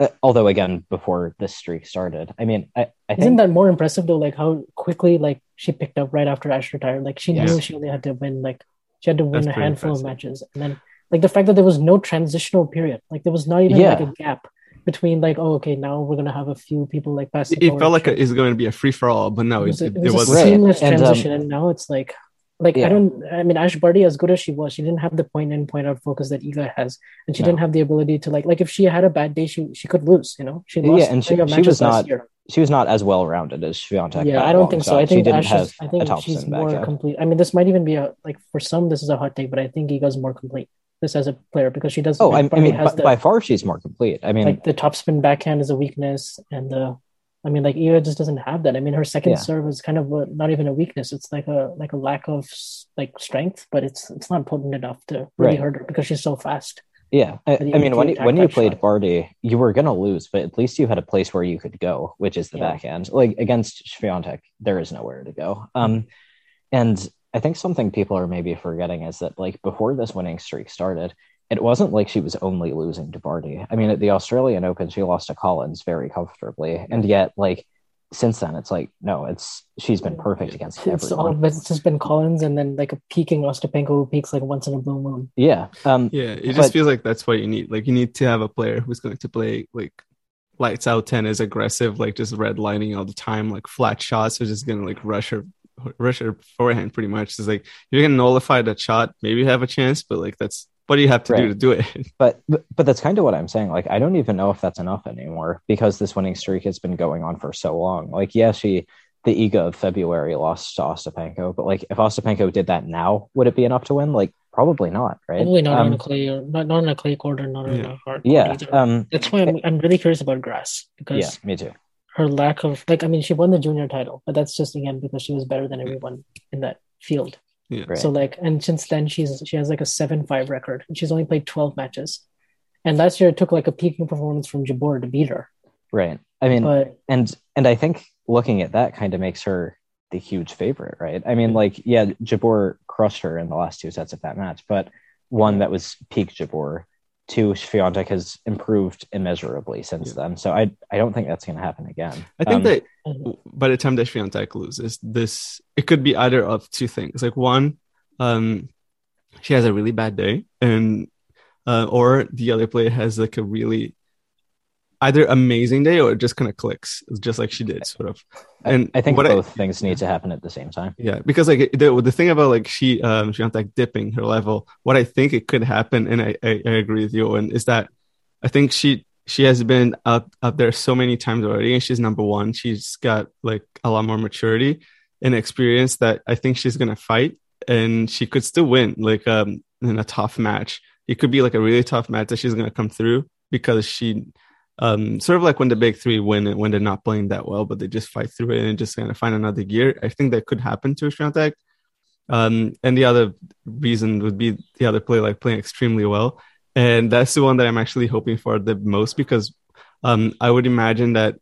uh, although again, before this streak started, I mean, I, I Isn't think that more impressive though? Like how quickly like she picked up right after Ash retired. Like she Yeah. knew she only had to win like she had to win That's a handful of matches, and then like the fact that there was no transitional period, like there was not even like a gap between like oh okay now we're gonna have a few people like pass. it felt like it's going to be a free for all, but no, it was, it, a, it, it was was a Right. seamless And, um, transition, and now it's like like Yeah. I don't. I mean, Ash Barty, as good as she was, she didn't have the point in, point out focus that Iga has, and she No. didn't have the ability to like like if she had a bad day, she she could lose. You know, she Yeah, and she- plenty of she was not year. she was not as well rounded as Swiatek. Yeah, I don't think so. shot. I think she didn't Ash have is, I think a she's more backhand. complete. I mean, this might even be a like for some this is a hot take, but I think Iga's more complete. This as a player because she does. Oh, I, I mean, by, the, by far she's more complete. I mean, like the topspin backhand is a weakness, and the I mean, like Iga just doesn't have that. I mean, her second Yeah. serve is kind of a, not even a weakness. It's like a like a lack of like strength, but it's it's not potent enough to really Right. hurt her because she's so fast. Yeah, I, I mean, when you when you played shot- Barty, you were gonna lose, but at least you had a place where you could go, which is the Yeah. backhand. Like against Swiatek, there is nowhere to go. Um, and I think something people are maybe forgetting is that like before this winning streak started, it wasn't like she was only losing to Barty. I mean, at the Australian Open, she lost to Collins very comfortably, and yet like since then, it's like no, it's she's been perfect against It's all everyone. but it's just been Collins and then like a peaking Ostapenko who peaks like once in a blue moon. Yeah, um, Yeah, it But- just feels like that's what you need. Like you need to have a player who's going to play like lights out tennis, aggressive, like just redlining all the time, like flat shots. So just gonna like rush her, rush her forehand pretty much. It's like you're gonna nullify that shot, maybe have a chance, but like that's what do you have to do to do it? but but but that's kind of what I'm saying. Like, I don't even know if that's enough anymore because this winning streak has been going on for so long. Like, yeah, she the Iga of February lost to Ostapenko, but like if Ostapenko did that now, would it be enough to win? Like, probably not, right? Probably not on Um, a clay or not, not on a clay court or not on Yeah. a hard court yeah. either. Um, That's why I'm I'm really curious about grass because yeah, me too. Her lack of like I mean she won the junior title, but that's just again because she was better than everyone in that field. Yeah. Right. So like and since then she's she has like a seven five record and she's only played twelve matches. And last year it took like a peaking performance from Jabeur to beat her. Right. I mean, But and and I think looking at that kind of makes her the huge favorite, right? I mean, like, yeah, Jabeur crushed her in the last two sets of that match, but one that was peak Jabeur. Two, Swiatek has improved immeasurably since Yeah. then. So I I don't think that's going to happen again. I think Um, that by the time that loses, this it could be either of two things. Like one, um, she has a really bad day, and uh, or the other player has like a really either amazing day or it just kind of clicks, just like she did, sort of. And I think what both things need to happen at the same time. yeah, because like the the thing about like she um she ended like dipping her level, what I think it could happen, and I, I, I agree with you, and is that I think she she has been up up there so many times already, and she's number one. She's got like a lot more maturity and experience that I think she's gonna fight, and she could still win like um in a tough match. It could be like a really tough match that she's gonna come through because she um sort of like when the big three win when they're not playing that well, but they just fight through it and just kind of find another gear. I think that could happen to Swiatek. Um, and the other reason would be the other player like playing extremely well, and that's the one that I'm actually hoping for the most because um, I would imagine that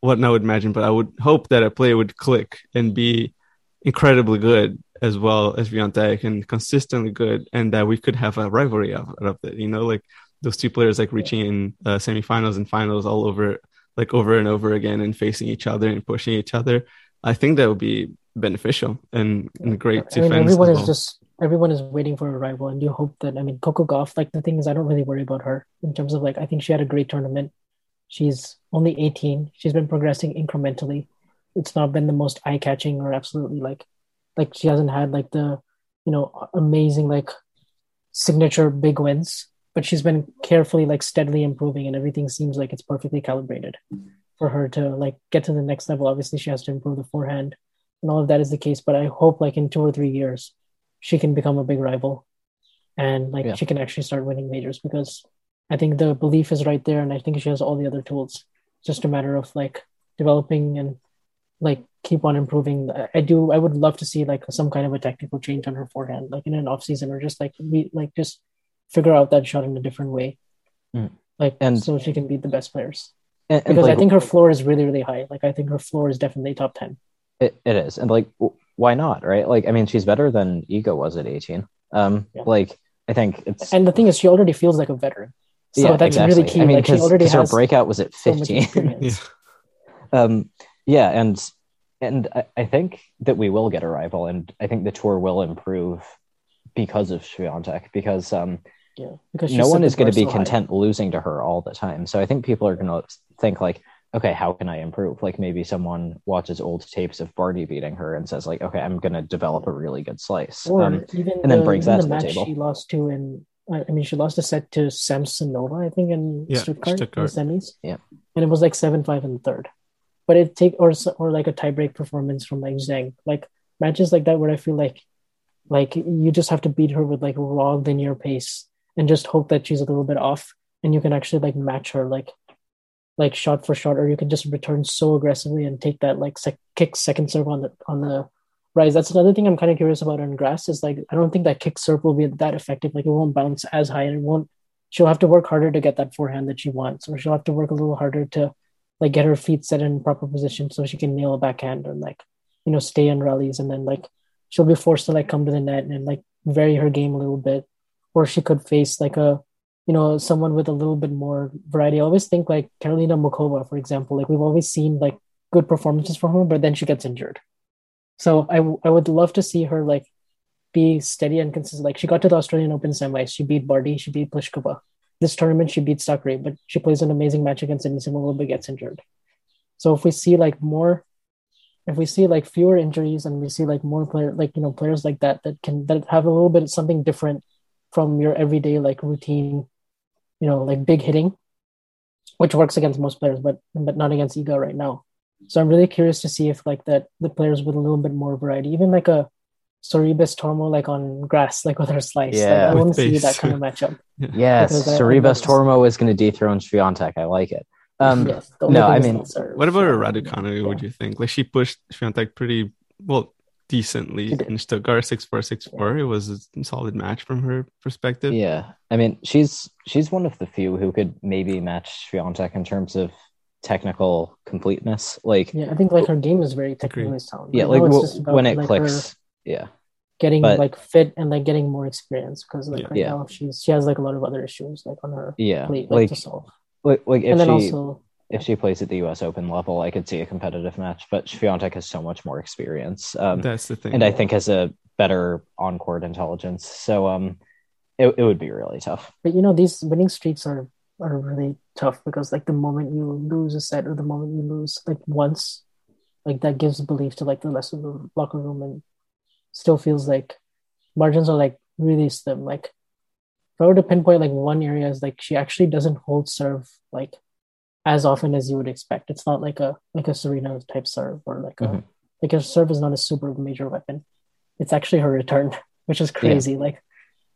what not would imagine, but I would hope that a player would click and be incredibly good as well as Swiatek and consistently good, and that we could have a rivalry out of it. You know, like those two players like reaching in uh, semifinals and finals all over, like over and over again, and facing each other and pushing each other. I think that would be beneficial and, and great I mean everyone is just everyone is waiting for a rival and you hope that I mean Coco Gauff, like the thing is I don't really worry about her in terms of like I think she had a great tournament. She's only 18. She's been progressing incrementally. It's not been the most eye-catching or absolutely like like she hasn't had like the you know amazing like signature big wins, but she's been carefully like steadily improving and everything seems like it's perfectly calibrated for her to like get to the next level. Obviously she has to improve the forehand and all of that is the case, but I hope like in two or three years she can become a big rival and like Yeah. she can actually start winning majors because I think the belief is right there and I think she has all the other tools. It's just a matter of like developing and like keep on improving. I- do I would love to see like some kind of a technical change on her forehand, like in an off season or just like be like just figure out that shot in a different way. Mm. Like And- so she can beat the best players. And, and, Because I think her floor is really, really high. Like I think her floor is definitely top ten. It, it is. And like, why not? Right. Like, I mean, she's better than Iga was at 18. Um, Yeah. like, I think it's, And the thing is she already feels like a veteran. So yeah, that's exactly. really key. I mean, like she because already her breakout was at so much 15. experience. um, yeah. And, and I, I think that we will get a rival and I think the tour will improve because of Swiatek because, um, Yeah, because no one is going to be so high. content losing to her all the time. So I think people are going to think like, okay, how can I improve? Like maybe someone watches old tapes of Barty beating her and says like, okay, I'm going to develop a really good slice. Or Um, even and then the, brings even that the to the match table. she lost to in. I I mean, she lost a set to Samsonova, I think, in Yeah, Stuttgart, Stuttgart. in the semis. Yeah. and it was like seven five in the third. But it take or or like a tiebreak performance from like Zhang, like matches like that where I feel like like you just have to beat her with like raw linear pace and just hope that she's a little bit off and you can actually like match her like like shot for shot or you can just return so aggressively and take that like sec- kick second serve on the on the rise. That's another thing i'm kind of curious about on grass is like i don't think that kick serve will be that effective. Like it won't bounce as high and it won't she'll have to work harder to get that forehand that she wants, or she'll have to work a little harder to like get her feet set in proper position so she can nail a backhand and like you know stay in rallies, and then like she'll be forced to like come to the net and like vary her game a little bit, or she could face like a you know someone with a little bit more variety. I always think like Karolina Muchova, for example, like we've always seen like good performances from her, but then she gets injured. So I I would love to see her like be steady and consistent. Like she got to the Australian Open semis, she beat Barty, she beat Pliskova. This tournament she beat Sakkari, but she plays an amazing match against Anisimova but gets injured. So if we see like more, if we see like fewer injuries and we see like more player like you know players like that that can that have a little bit of something different from your everyday like routine, you know like big hitting, which works against most players, but but not against Iga right now. So I'm really curious to see if like that the players with a little bit more variety, even like a Sorribes Tormo like on grass, like with her slice. Yeah, like, I want to see that kind of matchup. Yes, Because I- I Sorribes noticed- Tormo is going to dethrone Swiatek. I like it. Um, yes, no, I mean, not serve. What about So, Raducanu? What do you think? Like she pushed Swiatek pretty well, decently She did. in Stuttgart, six four six four. It was a solid match from her perspective. Yeah, I mean, she's she's one of the few who could maybe match Swiatek in terms of technical completeness. Like, Yeah, I think like her game is very technically Agreed. sound. yeah, Right like now it's w- just about, when it like, her clicks, yeah, getting but- like fit and like getting more experience because like Yeah. right Yeah. now she's she has like a lot of other issues like on her yeah. plate like, Like, to solve. Like, like if and then she also if she plays at the U.S. Open level, I could see a competitive match. But Swiatek has so much more experience, um, That's the thing. and I think has a better on-court intelligence. So, um, it, it would be really tough. But you know, these winning streaks are are really tough because like the moment you lose a set or the moment you lose like once, like that gives belief to like the rest of the locker room and still feels like margins are like really slim. Like if I were to pinpoint like one area is like she actually doesn't hold serve like as often as you would expect. It's not like a like a Serena type serve or like a Mhm. like a serve is not a super major weapon. It's actually her return, which is crazy. Like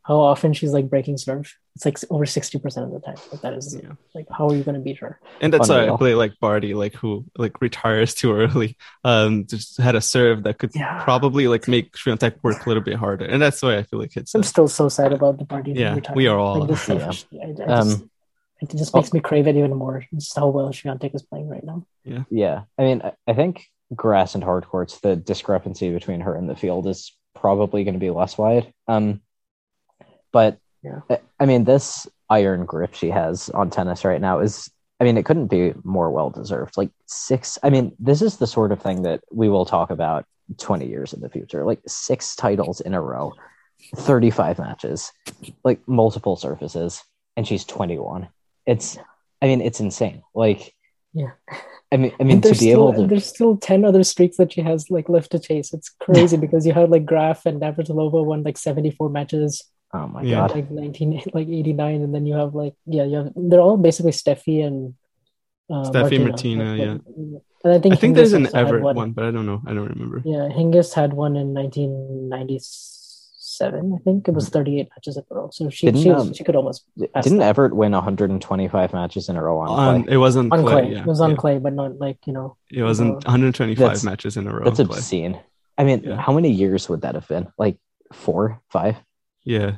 how often she's like breaking serve. It's like over sixty percent of the time. Like that is Yeah. like how are you gonna beat her? and that's why I play like Barty, like who like retires too early. Um, just had a serve that could Yeah. probably like make Swiatek work a little bit harder, and that's why I feel like it's. I'm uh, still so sad about the Barty. Yeah, retirement. we are all. Like, just Yeah. selfishly. I, I just, Um, it just makes me crave it even more. Just how well Swiatek is playing right now. Yeah, yeah, I mean, I- I think grass and hard courts, the discrepancy between her and the field is probably going to be less wide. Um, but Yeah. I- mean, this iron grip she has on tennis right now is, I mean, it couldn't be more well deserved. Like six, I mean, this is the sort of thing that we will talk about 20 years in the future. Like six titles in a row, 35 matches, like multiple surfaces, and she's 21. It's, I mean, it's insane. Like, Yeah. I mean, I mean, And to be there's still, able to, there's still ten other streaks that she has like left to chase. It's crazy because you had like Graf and Navratilova won like 74 matches, oh my Yeah. god, like 19, like 89, and then you have like yeah, you have they're all basically Steffi and uh, Steffi, Martina. Martina, Like, yeah. And I think I think Hingis there's an also Evert one. but I don't know. I don't remember. Yeah, Hingis had one in 1997. I think it was 38 matches in a row. So she Didn't, she, um, she could almost didn't that. Evert win 125 matches in a row on On clay? it wasn't on clay. clay. Yeah, it was on yeah. clay, but not like you know. It wasn't Uh, 125 matches in a row. That's on clay. obscene. I mean, Yeah. how many years would that have been? Like four, five? Yeah,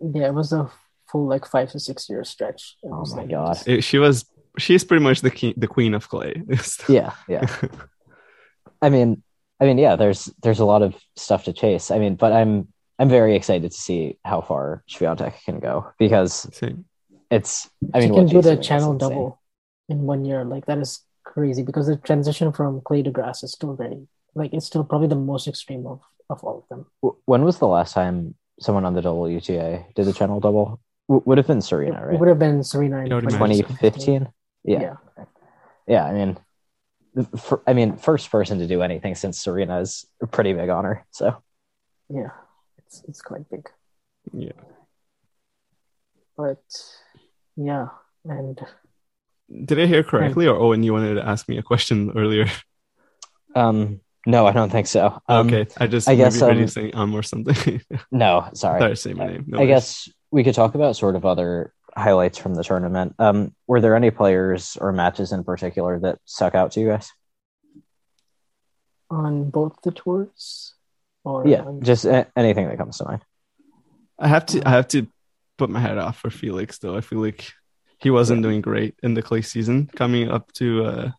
Yeah, it was a full like five to six year stretch. It Oh was, my like, God. It- she was. She's pretty much the king, the queen of clay. Yeah, yeah. I mean, I mean, yeah. There's there's a lot of stuff to chase. I mean, but I'm I'm very excited to see how far Swiatek can go because Same. it's. I mean, she can do the channel double in one year. Like that is crazy because the transition from clay to grass is still very like it's still probably the most extreme of, of all of them. When was the last time someone on the WTA did the channel double? W- would have been Serena, It right? would have been Serena in Yeah, I would imagine so. 2015. Yeah. yeah. yeah, I mean, for, I mean, first person to do anything since Serena is a pretty big honor. So Yeah, it's it's quite big. Yeah. But yeah, and Did I hear correctly, or Owen? You wanted to ask me a question earlier. um, no, I don't think so. Um, okay, I just I guess, maybe heard you um, saying um or something. No, sorry. Sorry, say my name. No I worries. guess we could talk about sort of other highlights from the tournament. Um, were there any players or matches in particular that stuck out to you guys? on both the tours, or Yeah, on- just a- anything that comes to mind. I have to I have to put my head off for Felix though. I feel like he wasn't doing great in the clay season coming up to uh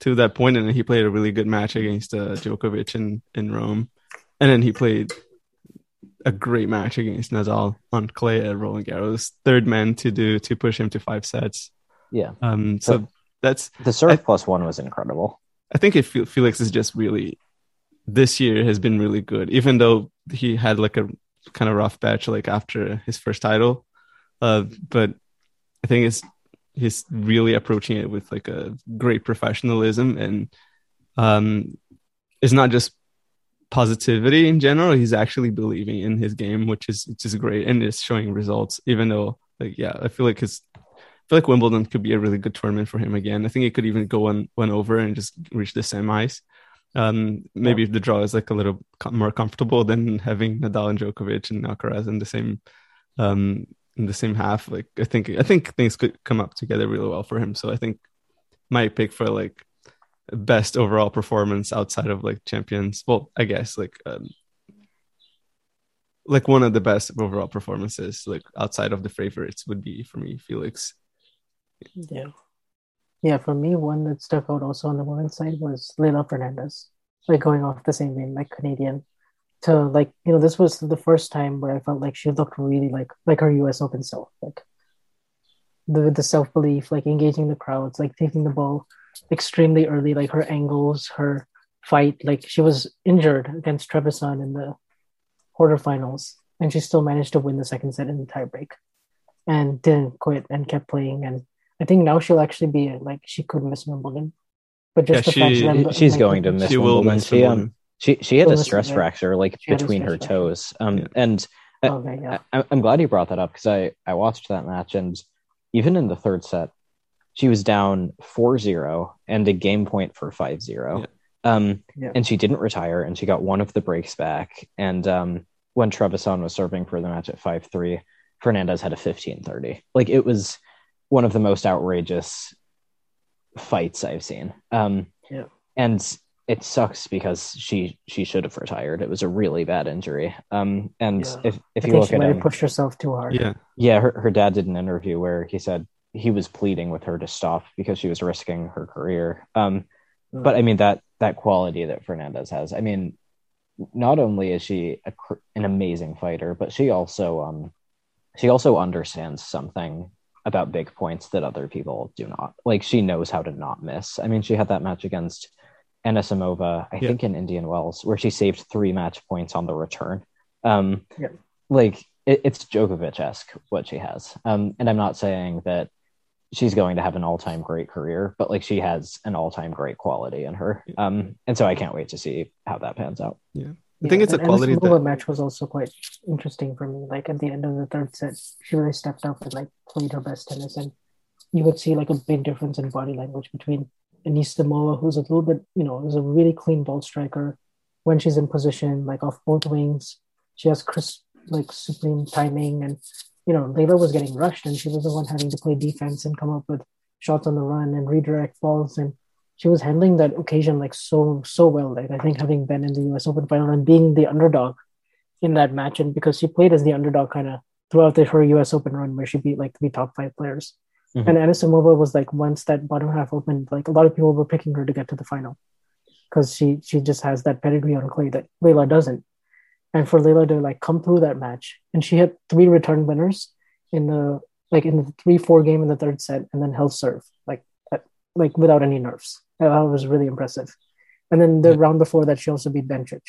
to that point and then he played a really good match against uh, Djokovic in in Rome. And then he played a great match against Nadal on clay at Roland Garros. Third man to do to push him to five sets. Yeah. Um so that's The serve I- plus one was incredible. I think if Felix is just really this year has been really good, even though he had like a kind of rough patch like after his first title. Uh, but I think it's he's really approaching it with like a great professionalism and um, it's not just positivity in general. He's actually believing in his game, which is which is great and it's showing results. Even though like yeah, I feel like his I feel like Wimbledon could be a really good tournament for him again. I think he could even go one one over and just reach the semis. Um, maybe if the draw is like a little co- more comfortable than having Nadal and Djokovic and Alcaraz in the same um in the same half. Like I think I think things could come up together really well for him. So I think my pick for like best overall performance outside of like champions. Well, I guess like um, like one of the best overall performances like outside of the favorites would be for me Felix. Yeah. Yeah, for me, one that stuck out also on the women's side was Leylah Fernandez. Like going off the same vein, like Canadian. To like, you know, this was the first time where I felt like she looked really like like her US Open self. Like the the self belief, like engaging the crowds, like taking the ball extremely early, like her angles, her fight. Like she was injured against Trevisan in the quarterfinals, and she still managed to win the second set in the tiebreak, and didn't quit and kept playing. And I think now she'll actually be like she could miss Wimbledon, but just Yeah, the fact she- that She's like, going to miss She will Wimbledon. miss She, um, Wimbledon. She she had a stress yeah. fracture like She between her toes. Um, Yeah. and I- Okay, yeah. I, I'm glad you brought that up because I, I watched that match and even in the third set, she was down 4-0 and a game point for 5-0. Um, Yeah. and she didn't retire and she got one of the breaks back. And um, when Trevisan was serving for the match at 5-3, Fernandez had a 15-30. Like it was one of the most outrageous fights I've seen. Um, Yeah. and it sucks because she she should have retired. It was a really bad injury. Um, and Yeah. if if I you think look she at might him, have pushed herself too hard. Yeah. yeah, her, her dad did an interview where he said he was pleading with her to stop because she was risking her career. Um, Mm. but I mean that that quality that Fernandez has. I mean, not only is she a, an amazing fighter, but she also um she also understands something about big points that other people do not. Like she knows how to not miss. I mean, she had that match against Anisimova, I Yeah. think in Indian Wells, where she saved three match points on the return. Um, Yeah. like it, it's Djokovic esque what she has. Um, and I'm not saying that she's going to have an all time great career, but like she has an all time great quality in her. Um, and so I can't wait to see how that pans out. Yeah. I think it's a quality The that match was also quite interesting for me. Like at the end of the third set, she really stepped up and like played her best tennis, and you could see like a big difference in body language between Anisimova, who's a little bit, you know, is a really clean ball striker when she's in position, like off both wings. She has crisp, like supreme timing, and you know, Leylah was getting rushed, and she was the one having to play defense and come up with shots on the run and redirect balls and she was handling that occasion like so so well. Like I think having been in the U.S. Open final and being the underdog in that match, and because she played as the underdog kind of throughout the, her U.S. Open run, where she beat like three top five players. Mhm. And Anisimova was like once that bottom half opened, like a lot of people were picking her to get to the final because she she just has that pedigree on clay that Leylah doesn't. And for Leylah to like come through that match, and she had three return winners in the like in the three four game in the third set, and then held serve like like without any nerves. That was really impressive. And then the Yeah. round before that, she also beat Bencic.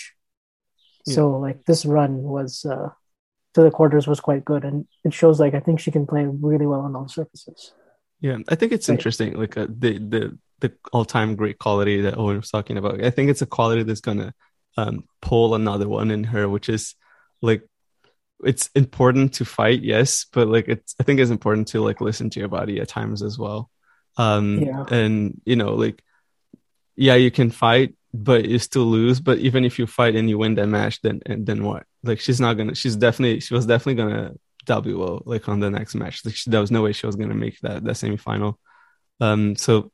So like this run was uh, to the quarters was quite good, and it shows like I think she can play really well on all surfaces. Yeah, I think it's Right. interesting. Like uh, the the the all time great quality that Owen was talking about. I think it's a quality that's gonna um, pull another one in her, which is like it's important to fight, yes, but like it's I think it's important to like listen to your body at times as well. Um, Yeah. and you know, like yeah, you can fight, but you still lose. But even if you fight and you win that match, then and then what? Like she's not gonna. She's definitely. She was definitely gonna WO like on the next match. Like she, there was no way she was gonna make that that semifinal. Um. So,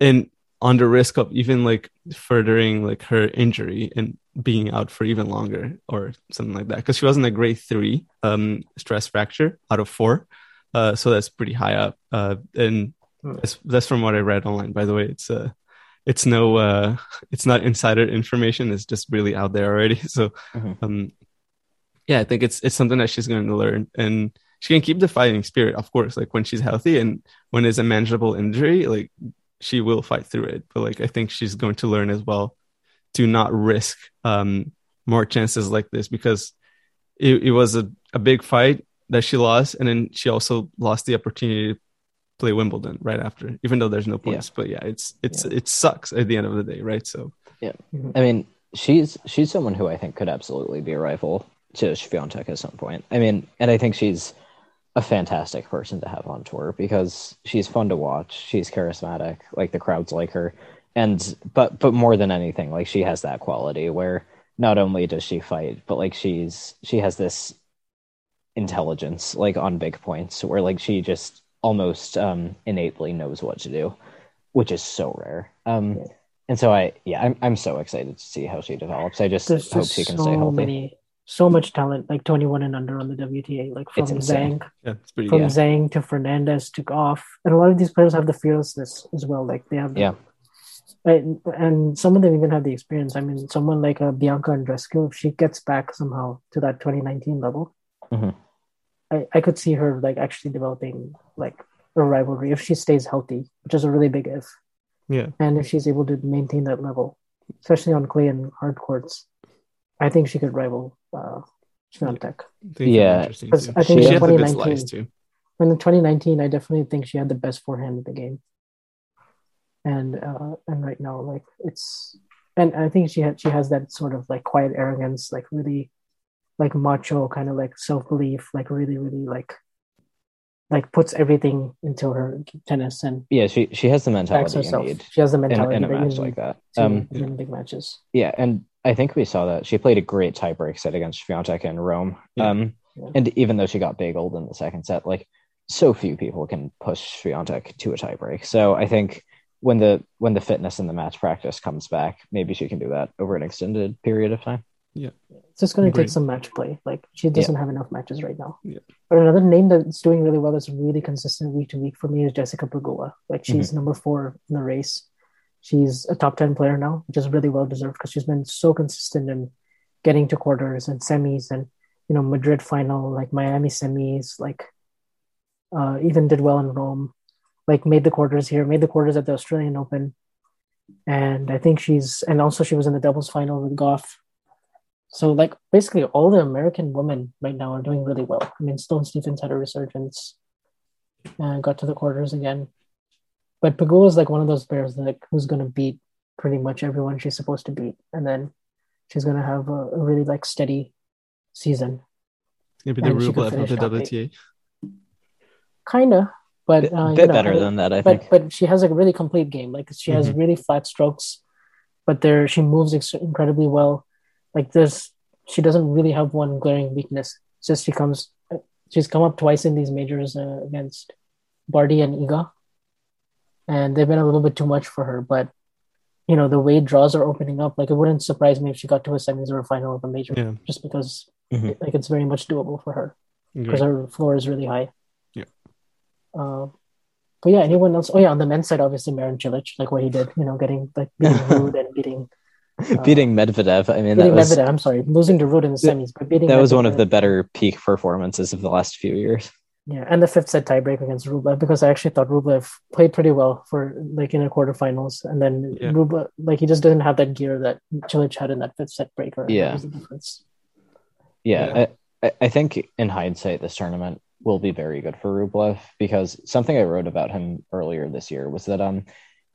and on the risk of even like furthering like her injury and being out for even longer or something like that because she wasn't a grade three um, stress fracture out of four. Uh, so that's pretty high up. Uh, and Hmm. that's, that's from what I read online, by the way. It's uh, it's no, uh, it's not insider information. It's just really out there already. So, Mhm. um, yeah, I think it's it's something that she's going to learn, and she can keep the fighting spirit, of course. Like when she's healthy and when it's a manageable injury, like she will fight through it. But like I think she's going to learn as well to not risk um more chances like this because it, it was a, a big fight that she lost, and then she also lost the opportunity to play Wimbledon right after, even though there's no points. But yeah, it's it's it sucks at the end of the day, right? So yeah, mm-hmm. I mean, she's she's someone who I think could absolutely be a rival to Swiatek at some point. I mean, and I think she's a fantastic person to have on tour because she's fun to watch. She's charismatic, like the crowds like her, and but but more than anything, like she has that quality where not only does she fight, but like she's she has this intelligence like on big points where like she just almost um innately knows what to do, which is so rare. Um and so I yeah, I'm I'm so excited to see how she develops. I just There's hope just she can so stay healthy. many, so much talent, like 21 and under on the WTA, like from It's. Zhang, yeah, it's pretty from good. Zhang to Fernandez to Gauff, and a lot of these players have the fearlessness as well. Like they have, the, Yeah. and, and some of them even have the experience. I mean, someone like uh, Bianca Andreescu, if she gets back somehow to that 2019 level, Mhm. I, I could see her like actually developing like a rivalry if she stays healthy, which is a really big if. Yeah, and if she's able to maintain that level, especially on clay and hard courts, I think she could rival uh, Swiatek. I think Yeah, yeah, interesting. 'cause Too. I think she in has a good 2019 slice too. In the 2019, I definitely think she had the best forehand in the game, and uh, and right now, like it's, and I think she had she has that sort of like quiet arrogance, like really, like macho kind of like self belief, like really really like, like puts everything into her tennis and Yeah, she she has the mentality need She has the mentality in a that match like that. Um win big matches. yeah, and I think we saw that. She played a great tiebreak set against Swiatek in Rome. Yeah. Um Yeah. and even though she got bageled in the second set, like so few people can push Swiatek to a tiebreak. So I think when the when the fitness and the match practice comes back, maybe she can do that over an extended period of time. It's just going to take some match play. Like she doesn't have enough matches right now. Yeah. But another name that's doing really well, that's really consistent week to week for me, is Jessica Pegula. Like she's number four in the race. She's a top ten player now, which is really well deserved because she's been so consistent in getting to quarters and semis, and you know Madrid final, like Miami semis, like uh, even did well in Rome. Like made the quarters here, made the quarters at the Australian Open, and I think she's and also she was in the doubles final with Gauff. So like basically all the American women right now are doing really well. I mean Sloane Stephens had a resurgence and got to the quarters again. But Pegula is like one of those players like who's gonna beat pretty much everyone she's supposed to beat. And then she's gonna have a, a really like steady season. Maybe the and Rublev of the WTA. Kinda. But Bit, uh, you bit know, better I- than that, I but think. but she has a really complete game. Like she has Mhm. really flat strokes, but there she moves ex- incredibly well. Like there's she doesn't really have one glaring weakness. It's just she comes she's come up twice in these majors uh, against Barty and Iga, and they've been a little bit too much for her. But you know the way draws are opening up. Like it wouldn't surprise me if she got to a semis or a final of a major, Yeah. just because Mhm. like it's very much doable for her because her floor is really high. Yeah. Uh, but yeah, anyone else? Oh yeah, on the men's side, obviously Marin Cilic, like what he did, you know, getting like beating Ruud and beating beating Medvedev, I mean that beating was Medvedev. I'm sorry, losing to Ruud in the semis, but beating that was one of the better peak performances of the last few years. yeah, and the fifth set tiebreak against Rublev because I actually thought Rublev played pretty well for like in the quarterfinals, and then Yeah. Rublev like he just didn't have that gear that Cilic had in that fifth set breaker. and that Yeah. was the difference. Yeah, I, I- I think in hindsight, this tournament will be very good for Rublev because something I wrote about him earlier this year was that um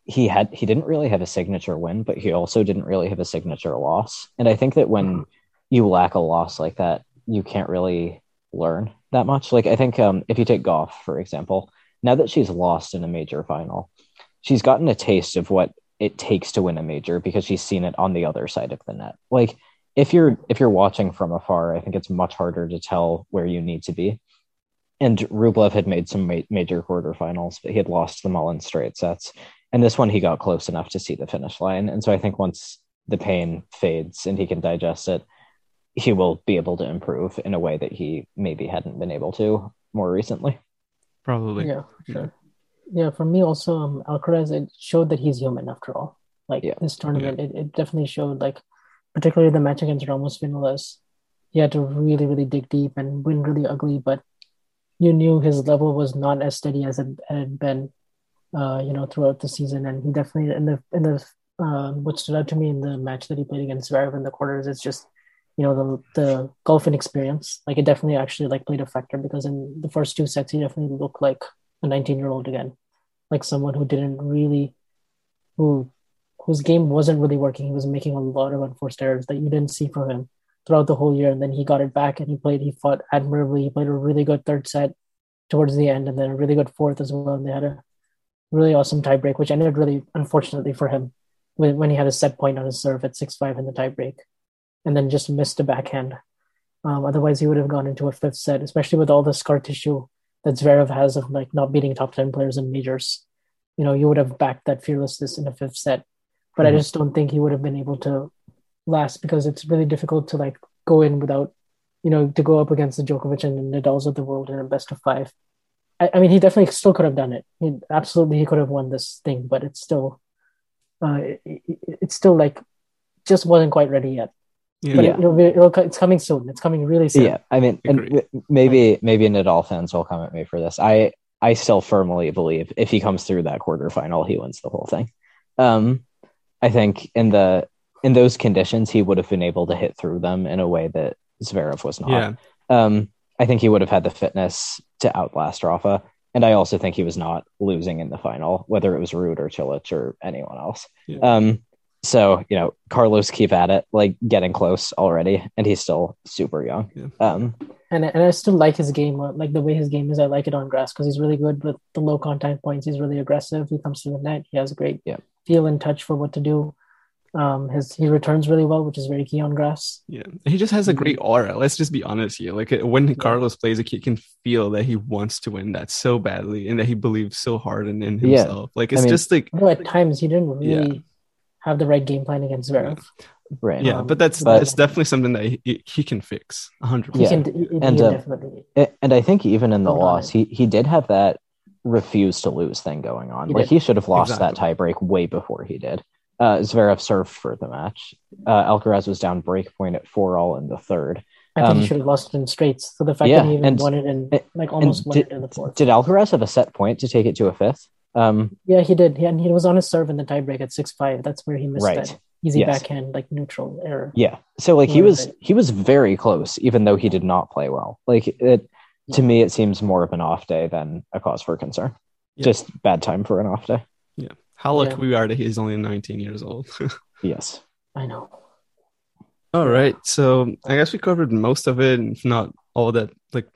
he had he didn't really have a signature win, but he also didn't really have a signature loss. And I think that when you lack a loss like that, you can't really learn that much. Like I think um if you take Gauff for example, now that she's lost in a major final, she's gotten a taste of what it takes to win a major because she's seen it on the other side of the net. Like if you're if you're watching from afar, I think it's much harder to tell where you need to be. And Rublev had made some ma- major quarterfinals, but he had lost them all in straight sets. And this one, he got close enough to see the finish line. And so I think once the pain fades and he can digest it, he will be able to improve in a way that he maybe hadn't been able to more recently. Probably. Yeah, sure. Yeah, for me also, um, Alcaraz it showed that he's human after all. Like Yeah. this tournament, it, it definitely showed like, particularly the match against Ramos Vinolas, he had to really, really dig deep and win really ugly, but you knew his level was not as steady as it had been, uh, you know, throughout the season. And he definitely in the in the um, what stood out to me in the match that he played against Zverev in the quarters is just, you know, the the golfing experience. Like it definitely actually like played a factor because in the first two sets he definitely looked like a 19 year old again, like someone who didn't really, who whose game wasn't really working. He was making a lot of unforced errors that you didn't see from him throughout the whole year. And then he got it back and he played, he fought admirably. He played a really good third set towards the end and then a really good fourth as well. And they had a really awesome tiebreak, which ended really unfortunately for him when, when he had a set point on his serve at 6 5 in the tiebreak and then just missed a backhand. Um, otherwise, he would have gone into a fifth set, especially with all the scar tissue that Zverev has of like not beating top 10 players in majors. You know, you would have backed that fearlessness in a fifth set. But Mhm. I just don't think he would have been able to last because it's really difficult to like go in without, you know, to go up against the Djokovic and Nadal's of the world in a best of five. I, I mean, he definitely still could have done it. He, absolutely, he could have won this thing, but it's still, uh, it, it- it's still like, just wasn't quite ready yet. Yeah. But Yeah. it, it'll be, it'll, co- it's coming soon. It's coming really soon. Yeah, I mean, and maybe maybe Nadal fans will come at me for this. I I still firmly believe if he comes through that quarterfinal, he wins the whole thing. Um, I think in the in those conditions, he would have been able to hit through them in a way that Zverev was not. Yeah. Um, I think he would have had the fitness to outlast Rafa, and I also think he was not losing in the final, whether it was Ruud or Cilic or anyone else. Yeah. Um, so you know, Carlos keep at it, like getting close already, and he's still super young. Yeah. Um, and and I still like his game, uh, like the way his game is. I like it on grass because he's really good with the low contact points. He's really aggressive. He comes to the net. He has a great Yeah. feel and touch for what to do. Um, his he returns really well, which is very key on grass. Yeah, he just has a great aura. Let's just be honest here. Like when Carlos plays, like you can feel that he wants to win that so badly, and that he believes so hard in, in Yeah. himself. Like it's I mean- just like Although at times he didn't Yeah. really have the right game plan against Zverev. right. yeah, Um, but that's but- that's definitely something that he, he can fix. hundred He Yeah. percent. can, he, he And, can uh, definitely. And I think even in the Hold loss, he he did have that refuse to lose thing going on. He like did. he should have lost Exactly. that tiebreak way before he did. Uh, Zverev served for the match. Uh, Alcaraz was down break point at four all in the third. I think um, he should have lost it in straights. So the fact yeah, that he even and- won it in and- like almost and won did, it in the fourth. did Alcaraz have a set point to take it to a fifth? Um, yeah, he did. He, and he was on his serve in the tiebreak at six five. That's where he missed Right. that easy Yes. backhand, like neutral error. yeah. So like he was it? he was very close, even though he did not play well. Like it to me, it seems more of an off day than a cause for concern. Yeah. Just bad time for an off day. Yeah, how lucky Yeah. we are that he's only nineteen years old. Yes. I know. All right, so I guess we covered most of it, if not all that, like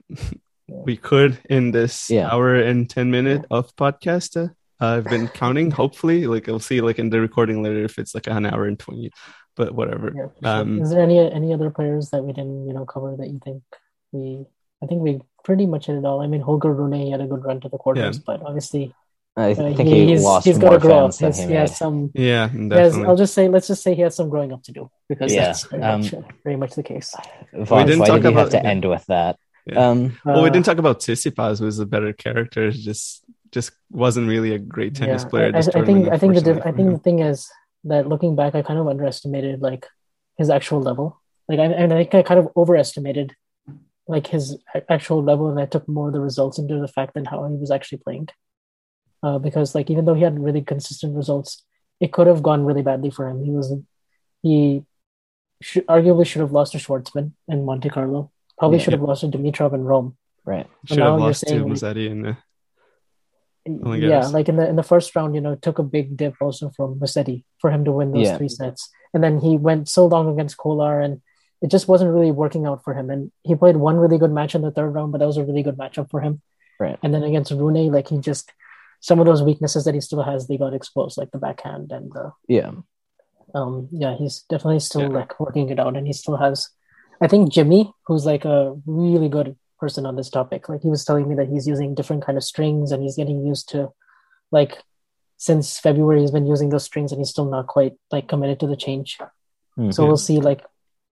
we could in this Yeah. hour and ten minute of podcast. Uh, I've been counting. Hopefully, like I'll see, like in the recording later, if it's like an hour and twenty, but whatever. Yeah, sure. Um, Is there any any other players that we didn't you know cover that you think we? I think we pretty much hit it all. I mean, Holger Rune he had a good run to the quarters, Yeah. but obviously I uh, think he, he's, lost he's got more to grow up. fans than he he has some. Yeah, has. I'll just say, let's just say he has some growing up to do because Yeah, that's very, um, much, very much the case. Vaughn, didn't why talk did he have about- to yeah. end with that? Yeah. Um, well, we Uh, didn't talk about Tsitsipas, who is a better character. Just just wasn't really a great tennis Yeah, player. I, this I think I think the diff- I think the thing is that looking back, I kind of underestimated like his actual level. Like I and I think I kind of overestimated like his actual level, and I took more of the results into the fact than how he was actually playing. Uh, because like even though he had really consistent results, it could have gone really badly for him. He was he should, arguably should have lost to Schwartzman in Monte Carlo. Probably Yeah. should have lost to Dimitrov in Rome. right. should have you're lost to saying- Musetti in the Oh, yeah, like in the in the first round, you know, it took a big dip also from Musetti for him to win those Yeah. three sets, and then he went so long against Kolar, and it just wasn't really working out for him. And he played one really good match in the third round, but that was a really good matchup for him. Right. And then against Rune, like he just some of those weaknesses that he still has, they got exposed, like the backhand and the Yeah. um yeah he's definitely still Yeah. like working it out and he still has i think jimmy who's like a really good person on this topic like he was telling me that he's using different kind of strings and he's getting used to like since february he's been using those strings and he's still not quite like committed to the change Mhm. So we'll see. Like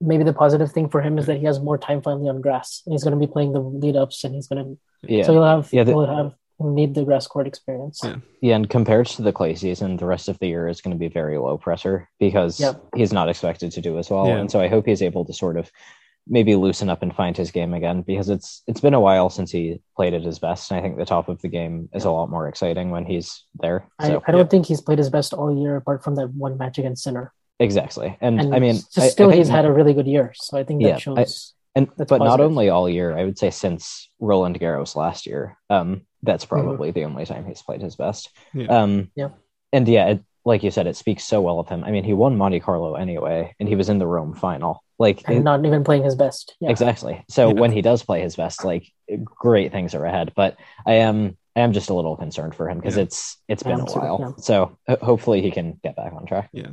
maybe the positive thing for him is that he has more time finally on grass. And he's going to be playing the lead ups, and he's going to yeah. so he'll have Yeah, the- he'll have he'll need the grass court experience. Yeah. Yeah, and compared to the clay season, the rest of the year is going to be very low pressure because Yep. he's not expected to do as well. Yeah. And so I hope he's able to sort of maybe loosen up and find his game again because it's it's been a while since he played at his best. And I think the top of the game is a lot more exciting when he's there. I, So I don't think he's played his best all year, apart from that one match against Sinner. exactly. And, And I mean I- I still, think- he's had a really good year. So I think that Yeah, I- shows. and that's but not only all year, I would say since Roland Garros last year. Um, that's probably the only time he's played his best. Yeah. Um, Yeah. and yeah, it, like you said, it speaks so well of him. I mean, he won Monte Carlo anyway, and he was in the Rome final. Like and it- not even playing his best. Yeah. exactly. So Yeah. when he does play his best, like great things are ahead. But I am I am just a little concerned for him because Yeah. it's it's been a me too, while. So ho- hopefully he can get back on track. Yeah.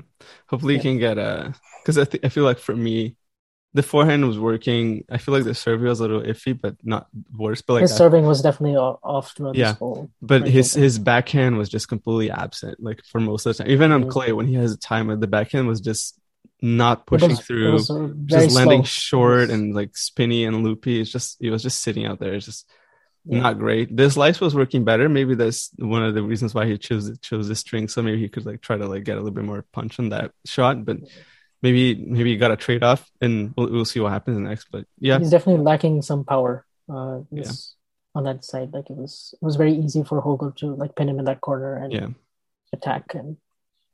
Hopefully, Yeah. you can get a because I th- I feel like for me, the forehand was working. I feel like the serve was a little iffy, but not worse. But like, his I- serving was definitely off throughout Yeah. but his his backhand was just completely absent. Like for most of the time, even on Mhm. clay, when he has time, the backhand was just not pushing was- through. just landing slow. short and like spinny and loopy. It's just it was just sitting out there. It's just Yeah. not great. The slice was working better. Maybe that's one of the reasons why he chose chose this string. So maybe he could like try to like get a little bit more punch on that shot. But maybe maybe you got a trade off, and we'll, we'll see what happens next. But yeah, he's definitely lacking some power. Uh, this- on that side, like it was, it was very easy for Holger to like pin him in that corner and yeah, attack and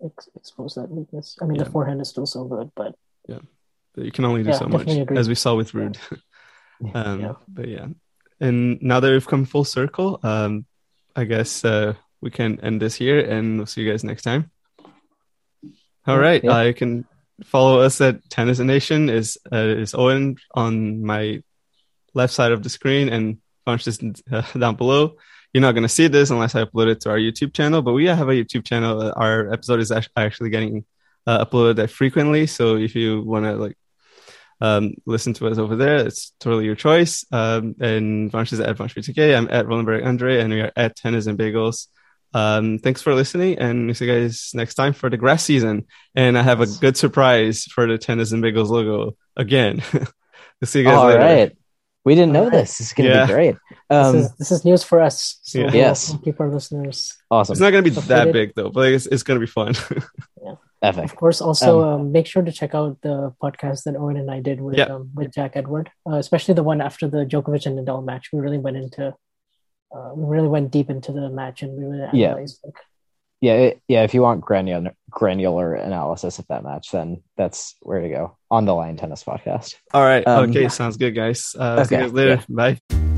ex- expose that weakness. I mean, Yeah. the forehand is still so good, but but you can only do Yeah, so much, agree. as we saw with Ruud. um, Yeah. But yeah, and now that we've come full circle, um, I guess uh, we can end this here, and we'll see you guys next time. All right, Yeah, yeah. you can follow us at Tennis Nation. Is uh, is Owen on my left side of the screen, and Vansh is uh, down below. You're not gonna see this unless I upload it to our YouTube channel, but we have a YouTube channel. Our episode is actually getting uh, uploaded frequently, so if you want to like um, listen to us over there. It's totally your choice. Um, and Vansh is at Vansh I'm at Rollenberg Andre, and we are at Tennis and Bagels. Um, thanks for listening, and we'll see you guys next time for the grass season. And I have a good surprise for the Tennis and Bagels logo again. we'll see you guys All later. right. We didn't know All right. this. It's gonna Yeah. be great. this Um, is this is news for us. So Yeah. Yes. we'll keep our listeners. awesome. It's not going to be So that big though, but it's, it's going to be fun. Epic. Of course, also um, make sure to check out the podcast that Owen and I did with Yeah. um, with Jack Edward, uh, especially the one after the Djokovic and Nadal match. We really went into, uh, we really went deep into the match and we really Yeah. analyzed. Like, Yeah, it- yeah. If you want granular granular analysis of that match, then that's where to go on the Line Tennis Podcast. All right. Um, okay. Sounds good, guys. Uh, See you Okay, guys later. yeah. Bye.